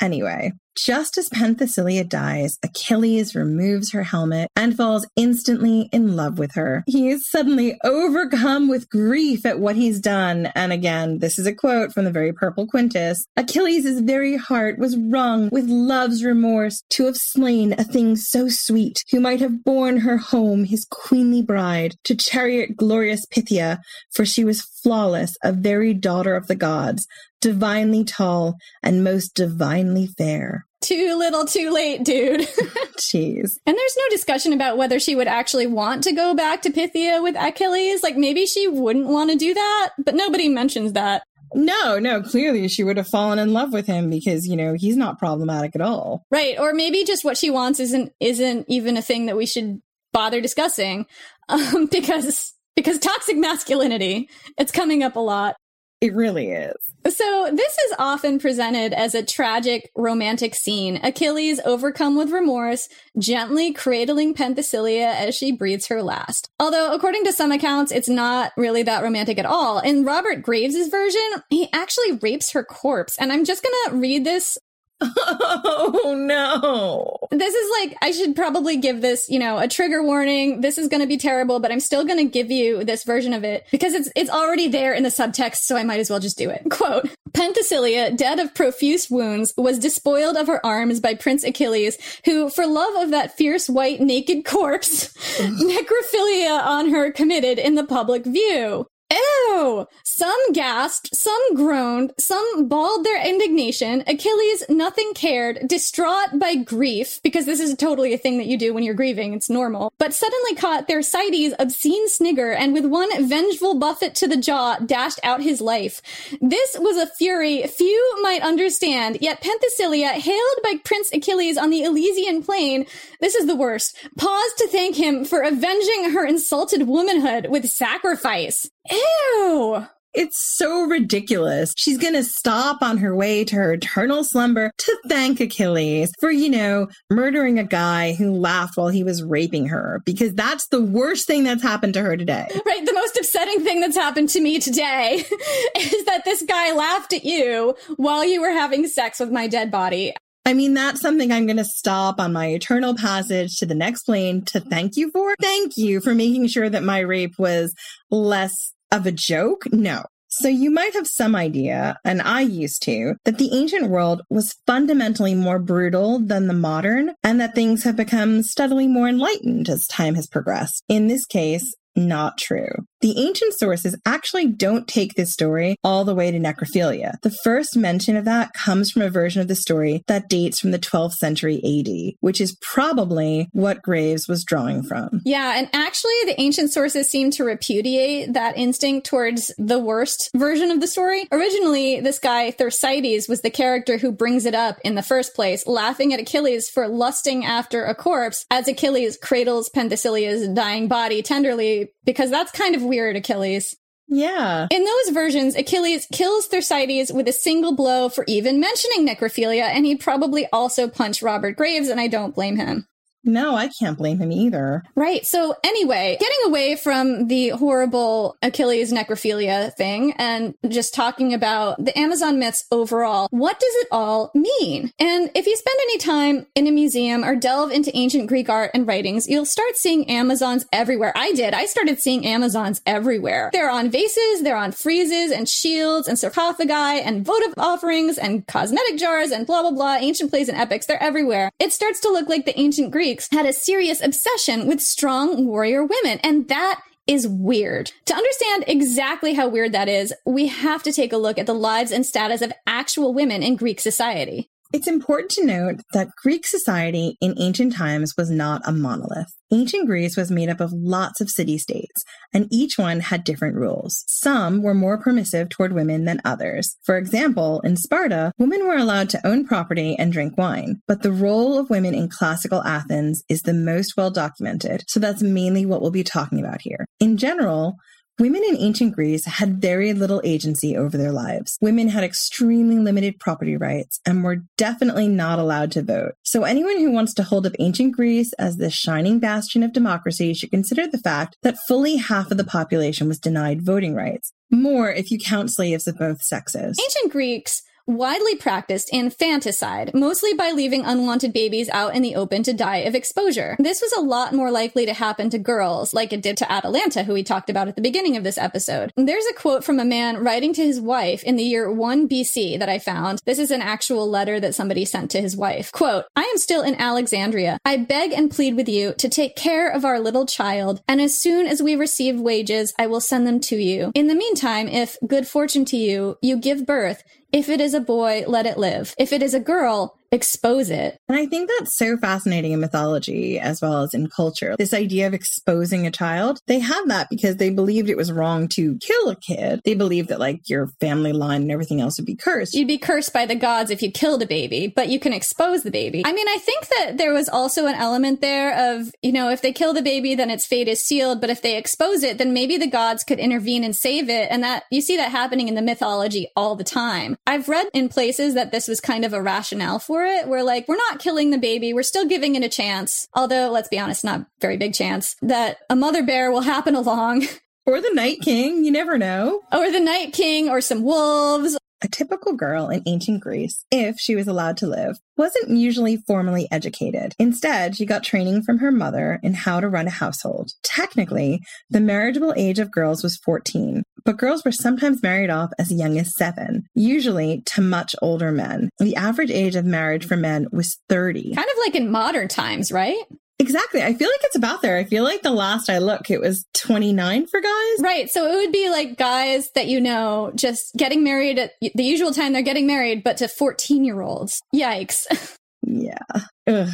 Anyway, just as Penthesilea dies, Achilles removes her helmet and falls instantly in love with her. He is suddenly overcome with grief at what he's done. And again, this is a quote from the very purple Quintus. Achilles' very heart was wrung with love's remorse to have slain a thing so sweet, who might have borne her home his queenly bride to chariot glorious Pythia, for she was flawless, a very daughter of the gods, divinely tall and most divinely fair. Too little, too late, dude. Jeez. And there's no discussion about whether she would actually want to go back to Pythia with Achilles. Like maybe she wouldn't want to do that, but nobody mentions that. No, no, clearly she would have fallen in love with him because, you know, he's not problematic at all. Right. Or maybe just what she wants isn't isn't even a thing that we should bother discussing. Um, because because toxic masculinity, it's coming up a lot. It really is. So, this is often presented as a tragic romantic scene. Achilles, overcome with remorse, gently cradling Penthesilea as she breathes her last. Although, according to some accounts, it's not really that romantic at all. In Robert Graves' version, he actually rapes her corpse. And I'm just gonna read this Oh no. This is like, I should probably give this, you know, a trigger warning. This is going to be terrible, but I'm still going to give you this version of it because it's, it's already there in the subtext. So I might as well just do it. Quote, Penthesilea, dead of profuse wounds, was despoiled of her arms by Prince Achilles, who, for love of that fierce white naked corpse, necrophilia on her committed in the public view. Ew! Some gasped, some groaned, some bawled their indignation. Achilles, nothing cared, distraught by grief, because this is totally a thing that you do when you're grieving, it's normal, but suddenly caught Thersites' obscene snigger and with one vengeful buffet to the jaw dashed out his life. This was a fury few might understand, yet Penthesilea, hailed by Prince Achilles on the Elysian plain, this is the worst, paused to thank him for avenging her insulted womanhood with sacrifice. Ew! It's so ridiculous. She's gonna stop on her way to her eternal slumber to thank Achilles for, you know, murdering a guy who laughed while he was raping her, because that's the worst thing that's happened to her today. Right. The most upsetting thing that's happened to me today is that this guy laughed at you while you were having sex with my dead body. I mean, that's something I'm going to stop on my eternal passage to the next plane to thank you for. Thank you for making sure that my rape was less of a joke. No. So you might have some idea, and I used to, that the ancient world was fundamentally more brutal than the modern, and that things have become steadily more enlightened as time has progressed. In this case, not true. The ancient sources actually don't take this story all the way to necrophilia. The first mention of that comes from a version of the story that dates from the 12th century AD, which is probably what Graves was drawing from. Yeah, and actually, the ancient sources seem to repudiate that instinct towards the worst version of the story. Originally, this guy, Thersites, was the character who brings it up in the first place, laughing at Achilles for lusting after a corpse as Achilles cradles Penthesilea's dying body tenderly, because that's kind of weird, Achilles. Yeah. In those versions, Achilles kills Thersites with a single blow for even mentioning necrophilia, and he probably also punched Robert Graves, and I don't blame him. No, I can't blame him either. Right. So anyway, getting away from the horrible Achilles necrophilia thing and just talking about the Amazon myths overall, what does it all mean? And if you spend any time in a museum or delve into ancient Greek art and writings, you'll start seeing Amazons everywhere. I did. I started seeing Amazons everywhere. They're on vases, they're on friezes and shields and sarcophagi and votive offerings and cosmetic jars and blah, blah, blah, ancient plays and epics. They're everywhere. It starts to look like the ancient Greeks had a serious obsession with strong warrior women. And that is weird. To understand exactly how weird that is, we have to take a look at the lives and status of actual women in Greek society. It's important to note that Greek society in ancient times was not a monolith. Ancient Greece was made up of lots of city states, and each one had different rules. Some were more permissive toward women than others. For example, in Sparta, women were allowed to own property and drink wine, but the role of women in classical Athens is the most well documented, so that's mainly what we'll be talking about here. In general, Women in ancient Greece had very little agency over their lives. Women had extremely limited property rights and were definitely not allowed to vote. So anyone who wants to hold up ancient Greece as the shining bastion of democracy should consider the fact that fully half of the population was denied voting rights. More if you count slaves of both sexes. Ancient Greeks widely practiced infanticide, mostly by leaving unwanted babies out in the open to die of exposure. This was a lot more likely to happen to girls, like it did to Atalanta, who we talked about at the beginning of this episode. There's a quote from a man writing to his wife in the year 1 BC that I found. This is an actual letter that somebody sent to his wife. Quote, I am still in Alexandria. I beg and plead with you to take care of our little child, and as soon as we receive wages, I will send them to you. In the meantime, if, good fortune to you, you give birth, if it is a boy, let it live. If it is a girl, expose it. And I think that's so fascinating in mythology as well as in culture. This idea of exposing a child, they had that because they believed it was wrong to kill a kid. They believed that like your family line and everything else would be cursed. You'd be cursed by the gods if you killed a baby, but you can expose the baby. I mean, I think that there was also an element there of, you know, if they kill the baby, then its fate is sealed. But if they expose it, then maybe the gods could intervene and save it. And that you see that happening in the mythology all the time. I've read in places that this was kind of a rationale for it. We're like, we're not killing the baby. We're still giving it a chance. Although, let's be honest, not very big chance that a mother bear will happen along. Or the Night King. You never know. Or the Night King or some wolves. A typical girl in ancient Greece, if she was allowed to live, wasn't usually formally educated. Instead, she got training from her mother in how to run a household. Technically, the marriageable age of girls was 14, but girls were sometimes married off as young as seven, usually to much older men. The average age of marriage for men was 30. Kind of like in modern times, right? Exactly. I feel like it's about there. I feel like the last I look, it was 29 for guys. Right. So it would be like guys that you know just getting married at the usual time they're getting married, but to 14 year olds. Yikes. yeah. Ugh.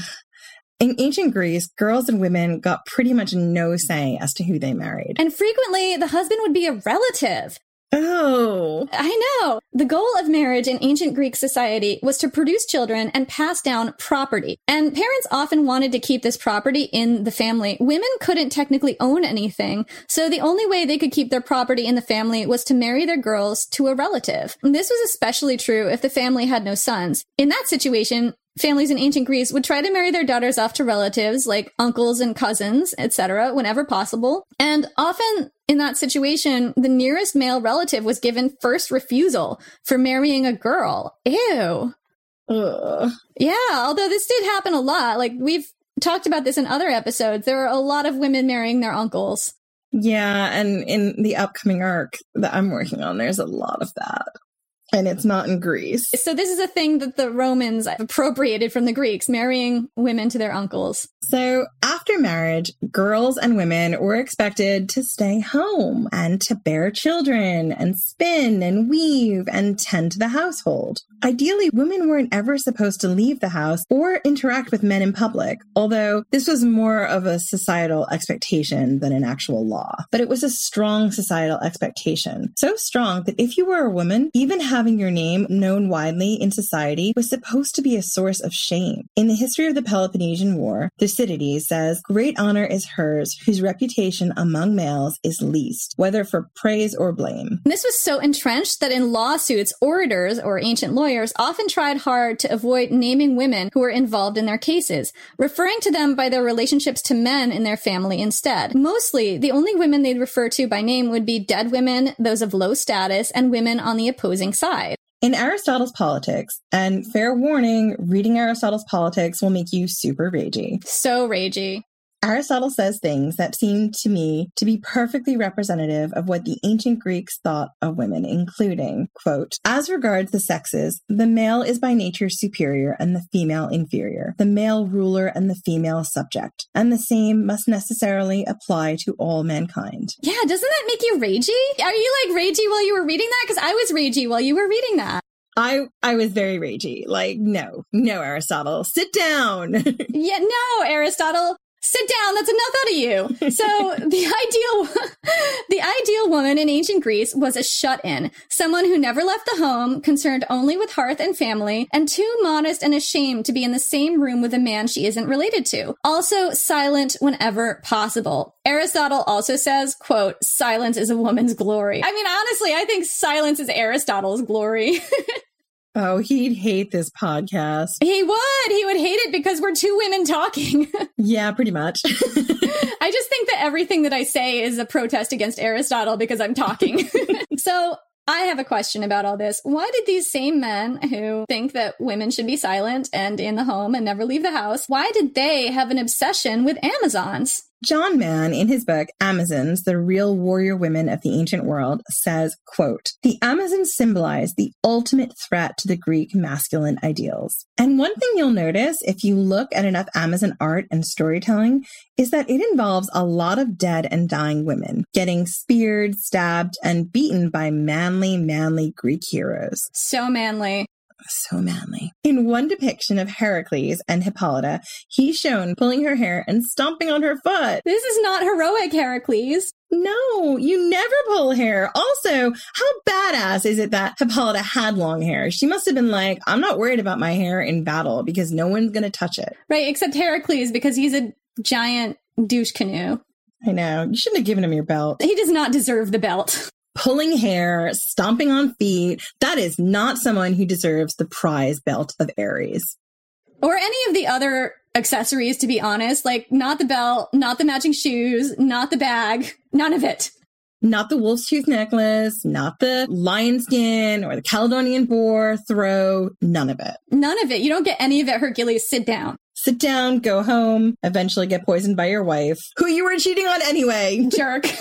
In ancient Greece, girls and women got pretty much no say as to who they married. And frequently, the husband would be a relative. Oh. I know. The goal of marriage in ancient Greek society was to produce children and pass down property. And parents often wanted to keep this property in the family. Women couldn't technically own anything, so the only way they could keep their property in the family was to marry their girls to a relative. And this was especially true if the family had no sons. In that situation, families in ancient Greece would try to marry their daughters off to relatives like uncles and cousins, etc., whenever possible. And often in that situation, the nearest male relative was given first refusal for marrying a girl. Ew. Ugh. Yeah, although this did happen a lot. Like we've talked about this in other episodes. There are a lot of women marrying their uncles. Yeah, and in the upcoming arc that I'm working on, there's a lot of that and it's not in Greece. So this is a thing that the Romans appropriated from the Greeks, marrying women to their uncles. So after marriage, girls and women were expected to stay home and to bear children and spin and weave and tend to the household. Ideally, women weren't ever supposed to leave the house or interact with men in public, although this was more of a societal expectation than an actual law. But it was a strong societal expectation. So strong that if you were a woman, even having your name known widely in society was supposed to be a source of shame. In the history of the Peloponnesian War, Thucydides says, Great honor is hers whose reputation among males is least, whether for praise or blame. This was so entrenched that in lawsuits, orators or ancient lawyers often tried hard to avoid naming women who were involved in their cases, referring to them by their relationships to men in their family instead. Mostly, the only women they'd refer to by name would be dead women, those of low status, and women on the opposing side side. In Aristotle's Politics, and fair warning, reading Aristotle's Politics will make you super ragey. So ragey. Aristotle says things that seem to me to be perfectly representative of what the ancient Greeks thought of women, including, quote, as regards the sexes, the male is by nature superior and the female inferior, the male ruler and the female subject, and the same must necessarily apply to all mankind. Yeah, doesn't that make you ragey? Are you like ragey while you were reading that? Because I was ragey while you were reading that. I I was very ragey. Like, no, no, Aristotle, sit down. yeah, no, Aristotle, sit down that's enough out of you. So the ideal the ideal woman in ancient greece was a shut-in someone who never left the home concerned only with hearth and family and too modest and ashamed to be in the same room with a man she isn't related to. Also silent whenever possible. Aristotle also says quote silence is a woman's glory. I mean honestly i think silence is aristotle's glory Oh, he'd hate this podcast. He would. He would hate it because we're two women talking. yeah, pretty much. I just think that everything that I say is a protest against Aristotle because I'm talking. so I have a question about all this. Why did these same men who think that women should be silent and in the home and never leave the house, why did they have an obsession with Amazons? John Man, in his book Amazons, the Real Warrior Women of the Ancient World, says, quote, The Amazons symbolize the ultimate threat to the Greek masculine ideals. And one thing you'll notice if you look at enough Amazon art and storytelling is that it involves a lot of dead and dying women getting speared, stabbed, and beaten by manly, manly Greek heroes. So manly so manly. In one depiction of Heracles and Hippolyta, he's shown pulling her hair and stomping on her foot. This is not heroic, Heracles. No, you never pull hair. Also, how badass is it that Hippolyta had long hair? She must have been like, I'm not worried about my hair in battle because no one's going to touch it. Right, except Heracles because he's a giant douche canoe. I know. You shouldn't have given him your belt. He does not deserve the belt. pulling hair, stomping on feet. That is not someone who deserves the prize belt of Ares. Or any of the other accessories, to be honest. Like, not the belt, not the matching shoes, not the bag, none of it. Not the wolf's tooth necklace, not the lion skin or the Caledonian boar throw, none of it. None of it. You don't get any of it, Hercules. Sit down. Sit down, go home, eventually get poisoned by your wife, who you were cheating on anyway. Jerk.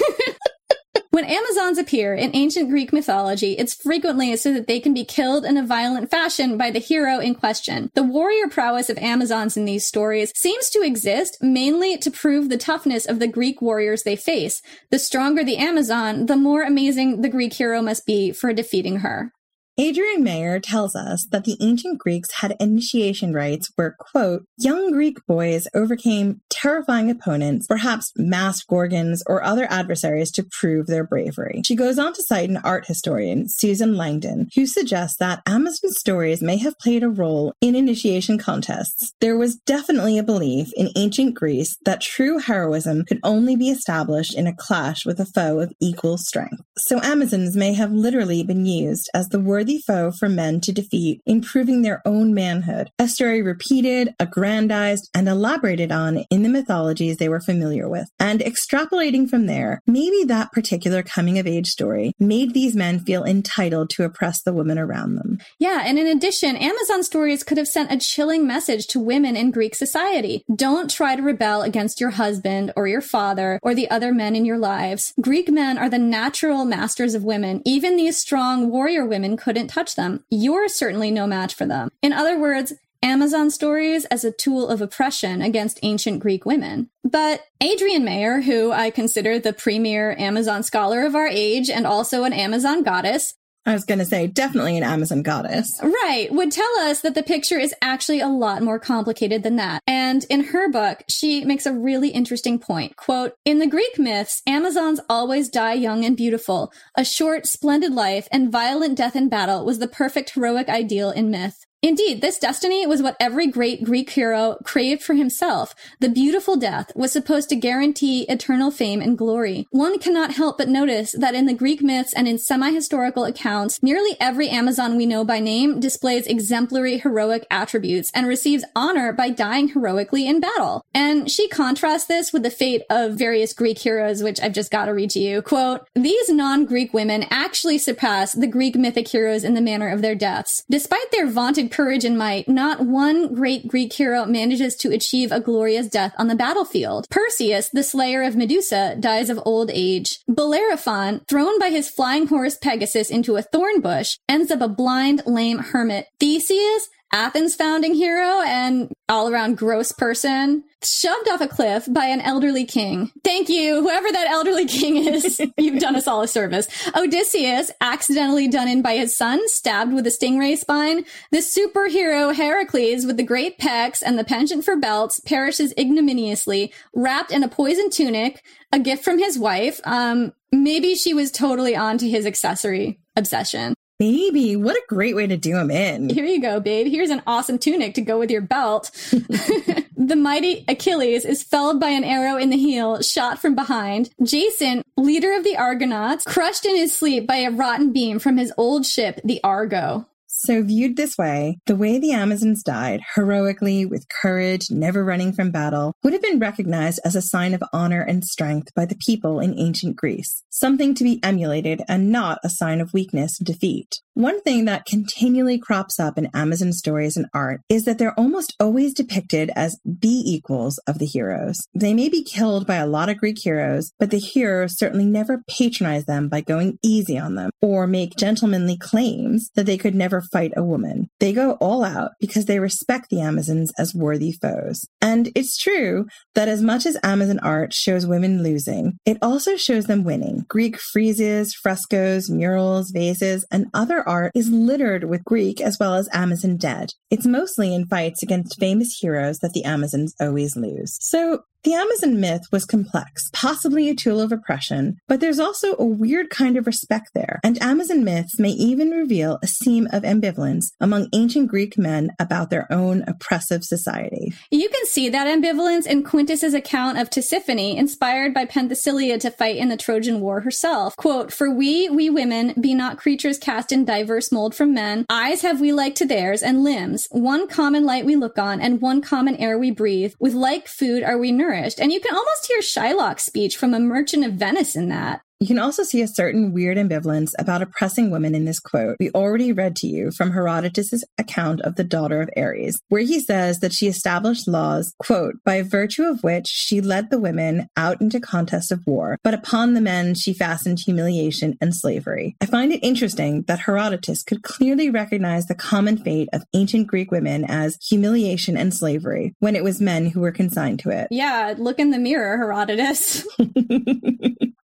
When Amazons appear in ancient Greek mythology, it's frequently so that they can be killed in a violent fashion by the hero in question. The warrior prowess of Amazons in these stories seems to exist mainly to prove the toughness of the Greek warriors they face. The stronger the Amazon, the more amazing the Greek hero must be for defeating her. Adrienne Mayor tells us that the ancient Greeks had initiation rites where, quote, young Greek boys overcame terrifying opponents, perhaps masked gorgons or other adversaries to prove their bravery. She goes on to cite an art historian, Susan Langdon, who suggests that Amazon stories may have played a role in initiation contests. There was definitely a belief in ancient Greece that true heroism could only be established in a clash with a foe of equal strength. So Amazons may have literally been used as the word worthy foe for men to defeat improving their own manhood, a story repeated, aggrandized, and elaborated on in the mythologies they were familiar with. And extrapolating from there, maybe that particular coming of age story made these men feel entitled to oppress the women around them. Yeah, and in addition, Amazon stories could have sent a chilling message to women in Greek society. Don't try to rebel against your husband or your father or the other men in your lives. Greek men are the natural masters of women. Even these strong warrior women could couldn't touch them. You're certainly no match for them. In other words, Amazon stories as a tool of oppression against ancient Greek women. But Adrienne Mayor, who I consider the premier Amazon scholar of our age and also an Amazon goddess, I was going to say, definitely an Amazon goddess. Right. Would tell us that the picture is actually a lot more complicated than that. And in her book, she makes a really interesting point. Quote, in the Greek myths, Amazons always die young and beautiful. A short, splendid life and violent death in battle was the perfect heroic ideal in myth. Indeed, this destiny was what every great Greek hero craved for himself. The beautiful death was supposed to guarantee eternal fame and glory. One cannot help but notice that in the Greek myths and in semi-historical accounts, nearly every Amazon we know by name displays exemplary heroic attributes and receives honor by dying heroically in battle. And she contrasts this with the fate of various Greek heroes, which I've just got to read to you. Quote, these non-Greek women actually surpass the Greek mythic heroes in the manner of their deaths. Despite their vaunted courage and might, not one great Greek hero manages to achieve a glorious death on the battlefield. Perseus, the slayer of Medusa, dies of old age. Bellerophon, thrown by his flying horse Pegasus into a thorn bush, ends up a blind, lame hermit. Theseus, Athens founding hero and all around gross person, shoved off a cliff by an elderly king. Thank you, whoever that elderly king is. You've done us all a service. Odysseus, accidentally done in by his son, stabbed with a stingray spine. The superhero Heracles, with the great pecs and the penchant for belts, perishes ignominiously, wrapped in a poison tunic, a gift from his wife. Um, maybe she was totally onto his accessory obsession. Baby, what a great way to do him in. Here you go, babe. Here's an awesome tunic to go with your belt. the mighty Achilles is felled by an arrow in the heel, shot from behind. Jason, leader of the Argonauts, crushed in his sleep by a rotten beam from his old ship, the Argo. So, viewed this way, the way the Amazons died, heroically, with courage, never running from battle, would have been recognized as a sign of honor and strength by the people in ancient Greece, something to be emulated and not a sign of weakness and defeat. One thing that continually crops up in Amazon stories and art is that they're almost always depicted as the equals of the heroes. They may be killed by a lot of Greek heroes, but the heroes certainly never patronize them by going easy on them or make gentlemanly claims that they could never fight a woman. They go all out because they respect the Amazons as worthy foes. And it's true that as much as Amazon art shows women losing, it also shows them winning. Greek friezes, frescoes, murals, vases, and other art is littered with Greek as well as Amazon dead. It's mostly in fights against famous heroes that the Amazons always lose. So the Amazon myth was complex, possibly a tool of oppression, but there's also a weird kind of respect there, and Amazon myths may even reveal a seam of ambivalence among ancient Greek men about their own oppressive society. You can see that ambivalence in Quintus's account of Tisiphone, inspired by Penthesilea to fight in the Trojan War herself. Quote, For we, we women, be not creatures cast in diverse mold from men. Eyes have we like to theirs, and limbs. One common light we look on, and one common air we breathe. With like food are we nourished nourished. And you can almost hear Shylock's speech from a merchant of Venice in that. You can also see a certain weird ambivalence about oppressing women in this quote we already read to you from Herodotus' account of the daughter of Ares, where he says that she established laws, quote, by virtue of which she led the women out into contest of war, but upon the men she fastened humiliation and slavery. I find it interesting that Herodotus could clearly recognize the common fate of ancient Greek women as humiliation and slavery when it was men who were consigned to it. Yeah, look in the mirror, Herodotus.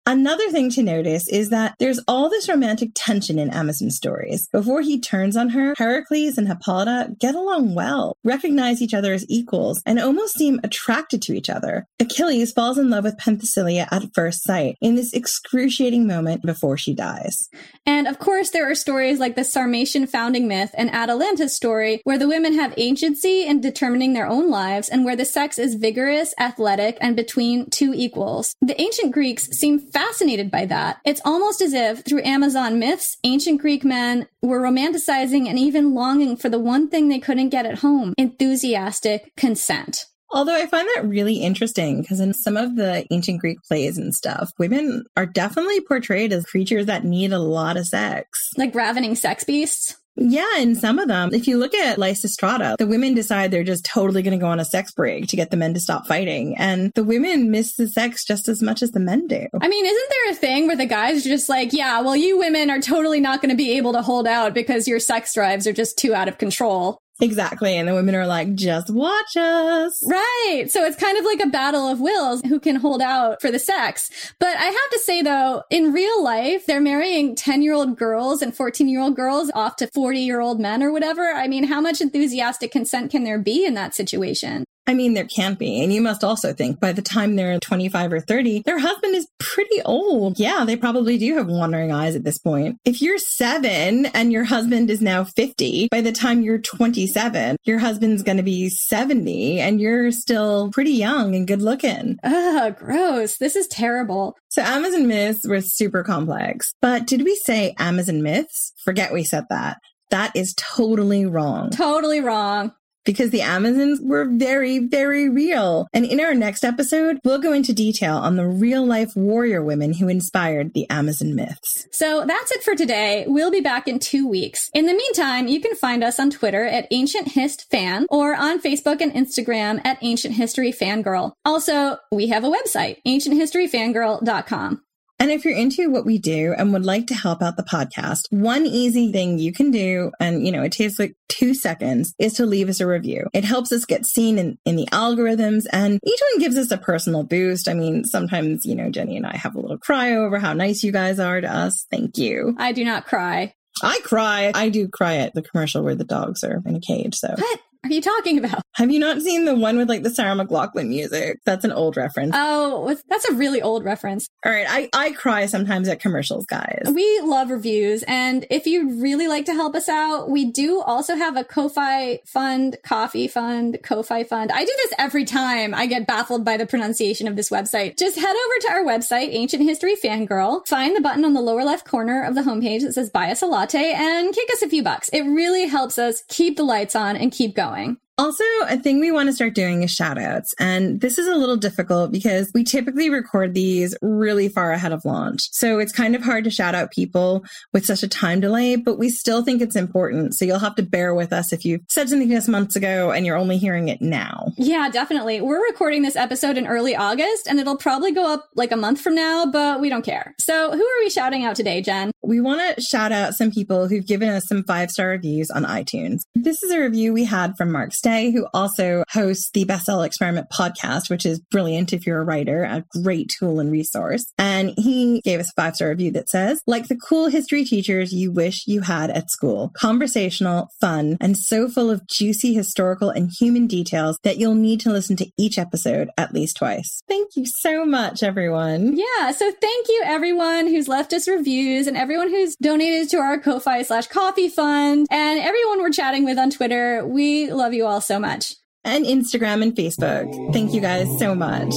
Another thing to notice is that there's all this romantic tension in Amazon's stories. Before he turns on her, Heracles and Hippolyta get along well, recognize each other as equals, and almost seem attracted to each other. Achilles falls in love with Penthesilea at first sight in this excruciating moment before she dies. And of course, there are stories like the Sarmatian founding myth and Atalanta's story, where the women have agency in determining their own lives and where the sex is vigorous, athletic, and between two equals. The ancient Greeks seem fascinated by that. It's almost as if through Amazon myths, ancient Greek men were romanticizing and even longing for the one thing they couldn't get at home enthusiastic consent. Although I find that really interesting because in some of the ancient Greek plays and stuff, women are definitely portrayed as creatures that need a lot of sex. Like ravening sex beasts? Yeah, in some of them, if you look at Lysistrata, the women decide they're just totally going to go on a sex break to get the men to stop fighting. And the women miss the sex just as much as the men do. I mean, isn't there a thing where the guys just like, yeah, well, you women are totally not going to be able to hold out because your sex drives are just too out of control? Exactly. And the women are like, just watch us. Right. So it's kind of like a battle of wills who can hold out for the sex. But I have to say though, in real life, they're marrying 10 year old girls and 14 year old girls off to 40 year old men or whatever. I mean, how much enthusiastic consent can there be in that situation? I mean, there can't be. And you must also think by the time they're 25 or 30, their husband is pretty old. Yeah, they probably do have wandering eyes at this point. If you're seven and your husband is now 50, by the time you're 27, your husband's going to be 70 and you're still pretty young and good looking. Ugh, gross. This is terrible. So Amazon myths were super complex. But did we say Amazon myths? Forget we said that. That is totally wrong. Totally wrong because the Amazons were very, very real. And in our next episode, we'll go into detail on the real life warrior women who inspired the Amazon myths. So that's it for today. We'll be back in two weeks. In the meantime, you can find us on Twitter at Ancient Hist Fan or on Facebook and Instagram at Ancient History Fangirl. Also, we have a website, ancienthistoryfangirl.com. And if you're into what we do and would like to help out the podcast, one easy thing you can do, and you know, it takes like two seconds, is to leave us a review. It helps us get seen in, in the algorithms and each one gives us a personal boost. I mean, sometimes, you know, Jenny and I have a little cry over how nice you guys are to us. Thank you. I do not cry. I cry. I do cry at the commercial where the dogs are in a cage. So? Are you talking about? Have you not seen the one with like the Sarah McLachlan music? That's an old reference. Oh, that's a really old reference. All right. I, I cry sometimes at commercials, guys. We love reviews. And if you'd really like to help us out, we do also have a Ko-Fi fund, coffee fund, Ko-Fi fund. I do this every time I get baffled by the pronunciation of this website. Just head over to our website, Ancient History Fangirl, find the button on the lower left corner of the homepage that says buy us a latte and kick us a few bucks. It really helps us keep the lights on and keep going going. Also, a thing we want to start doing is shout outs. And this is a little difficult because we typically record these really far ahead of launch. So it's kind of hard to shout out people with such a time delay, but we still think it's important. So you'll have to bear with us if you said something to us months ago and you're only hearing it now. Yeah, definitely. We're recording this episode in early August and it'll probably go up like a month from now, but we don't care. So who are we shouting out today, Jen? We want to shout out some people who've given us some five star reviews on iTunes. This is a review we had from Mark Stay, who also hosts the Bestseller Experiment podcast, which is brilliant if you're a writer, a great tool and resource. And he gave us a five star review that says, like the cool history teachers you wish you had at school, conversational, fun, and so full of juicy historical and human details that you'll need to listen to each episode at least twice. Thank you so much, everyone. Yeah. So thank you, everyone who's left us reviews and everyone who's donated to our Ko-Fi slash coffee fund and everyone we're chatting with on Twitter. We love you all so much and Instagram and Facebook. Thank you guys so much.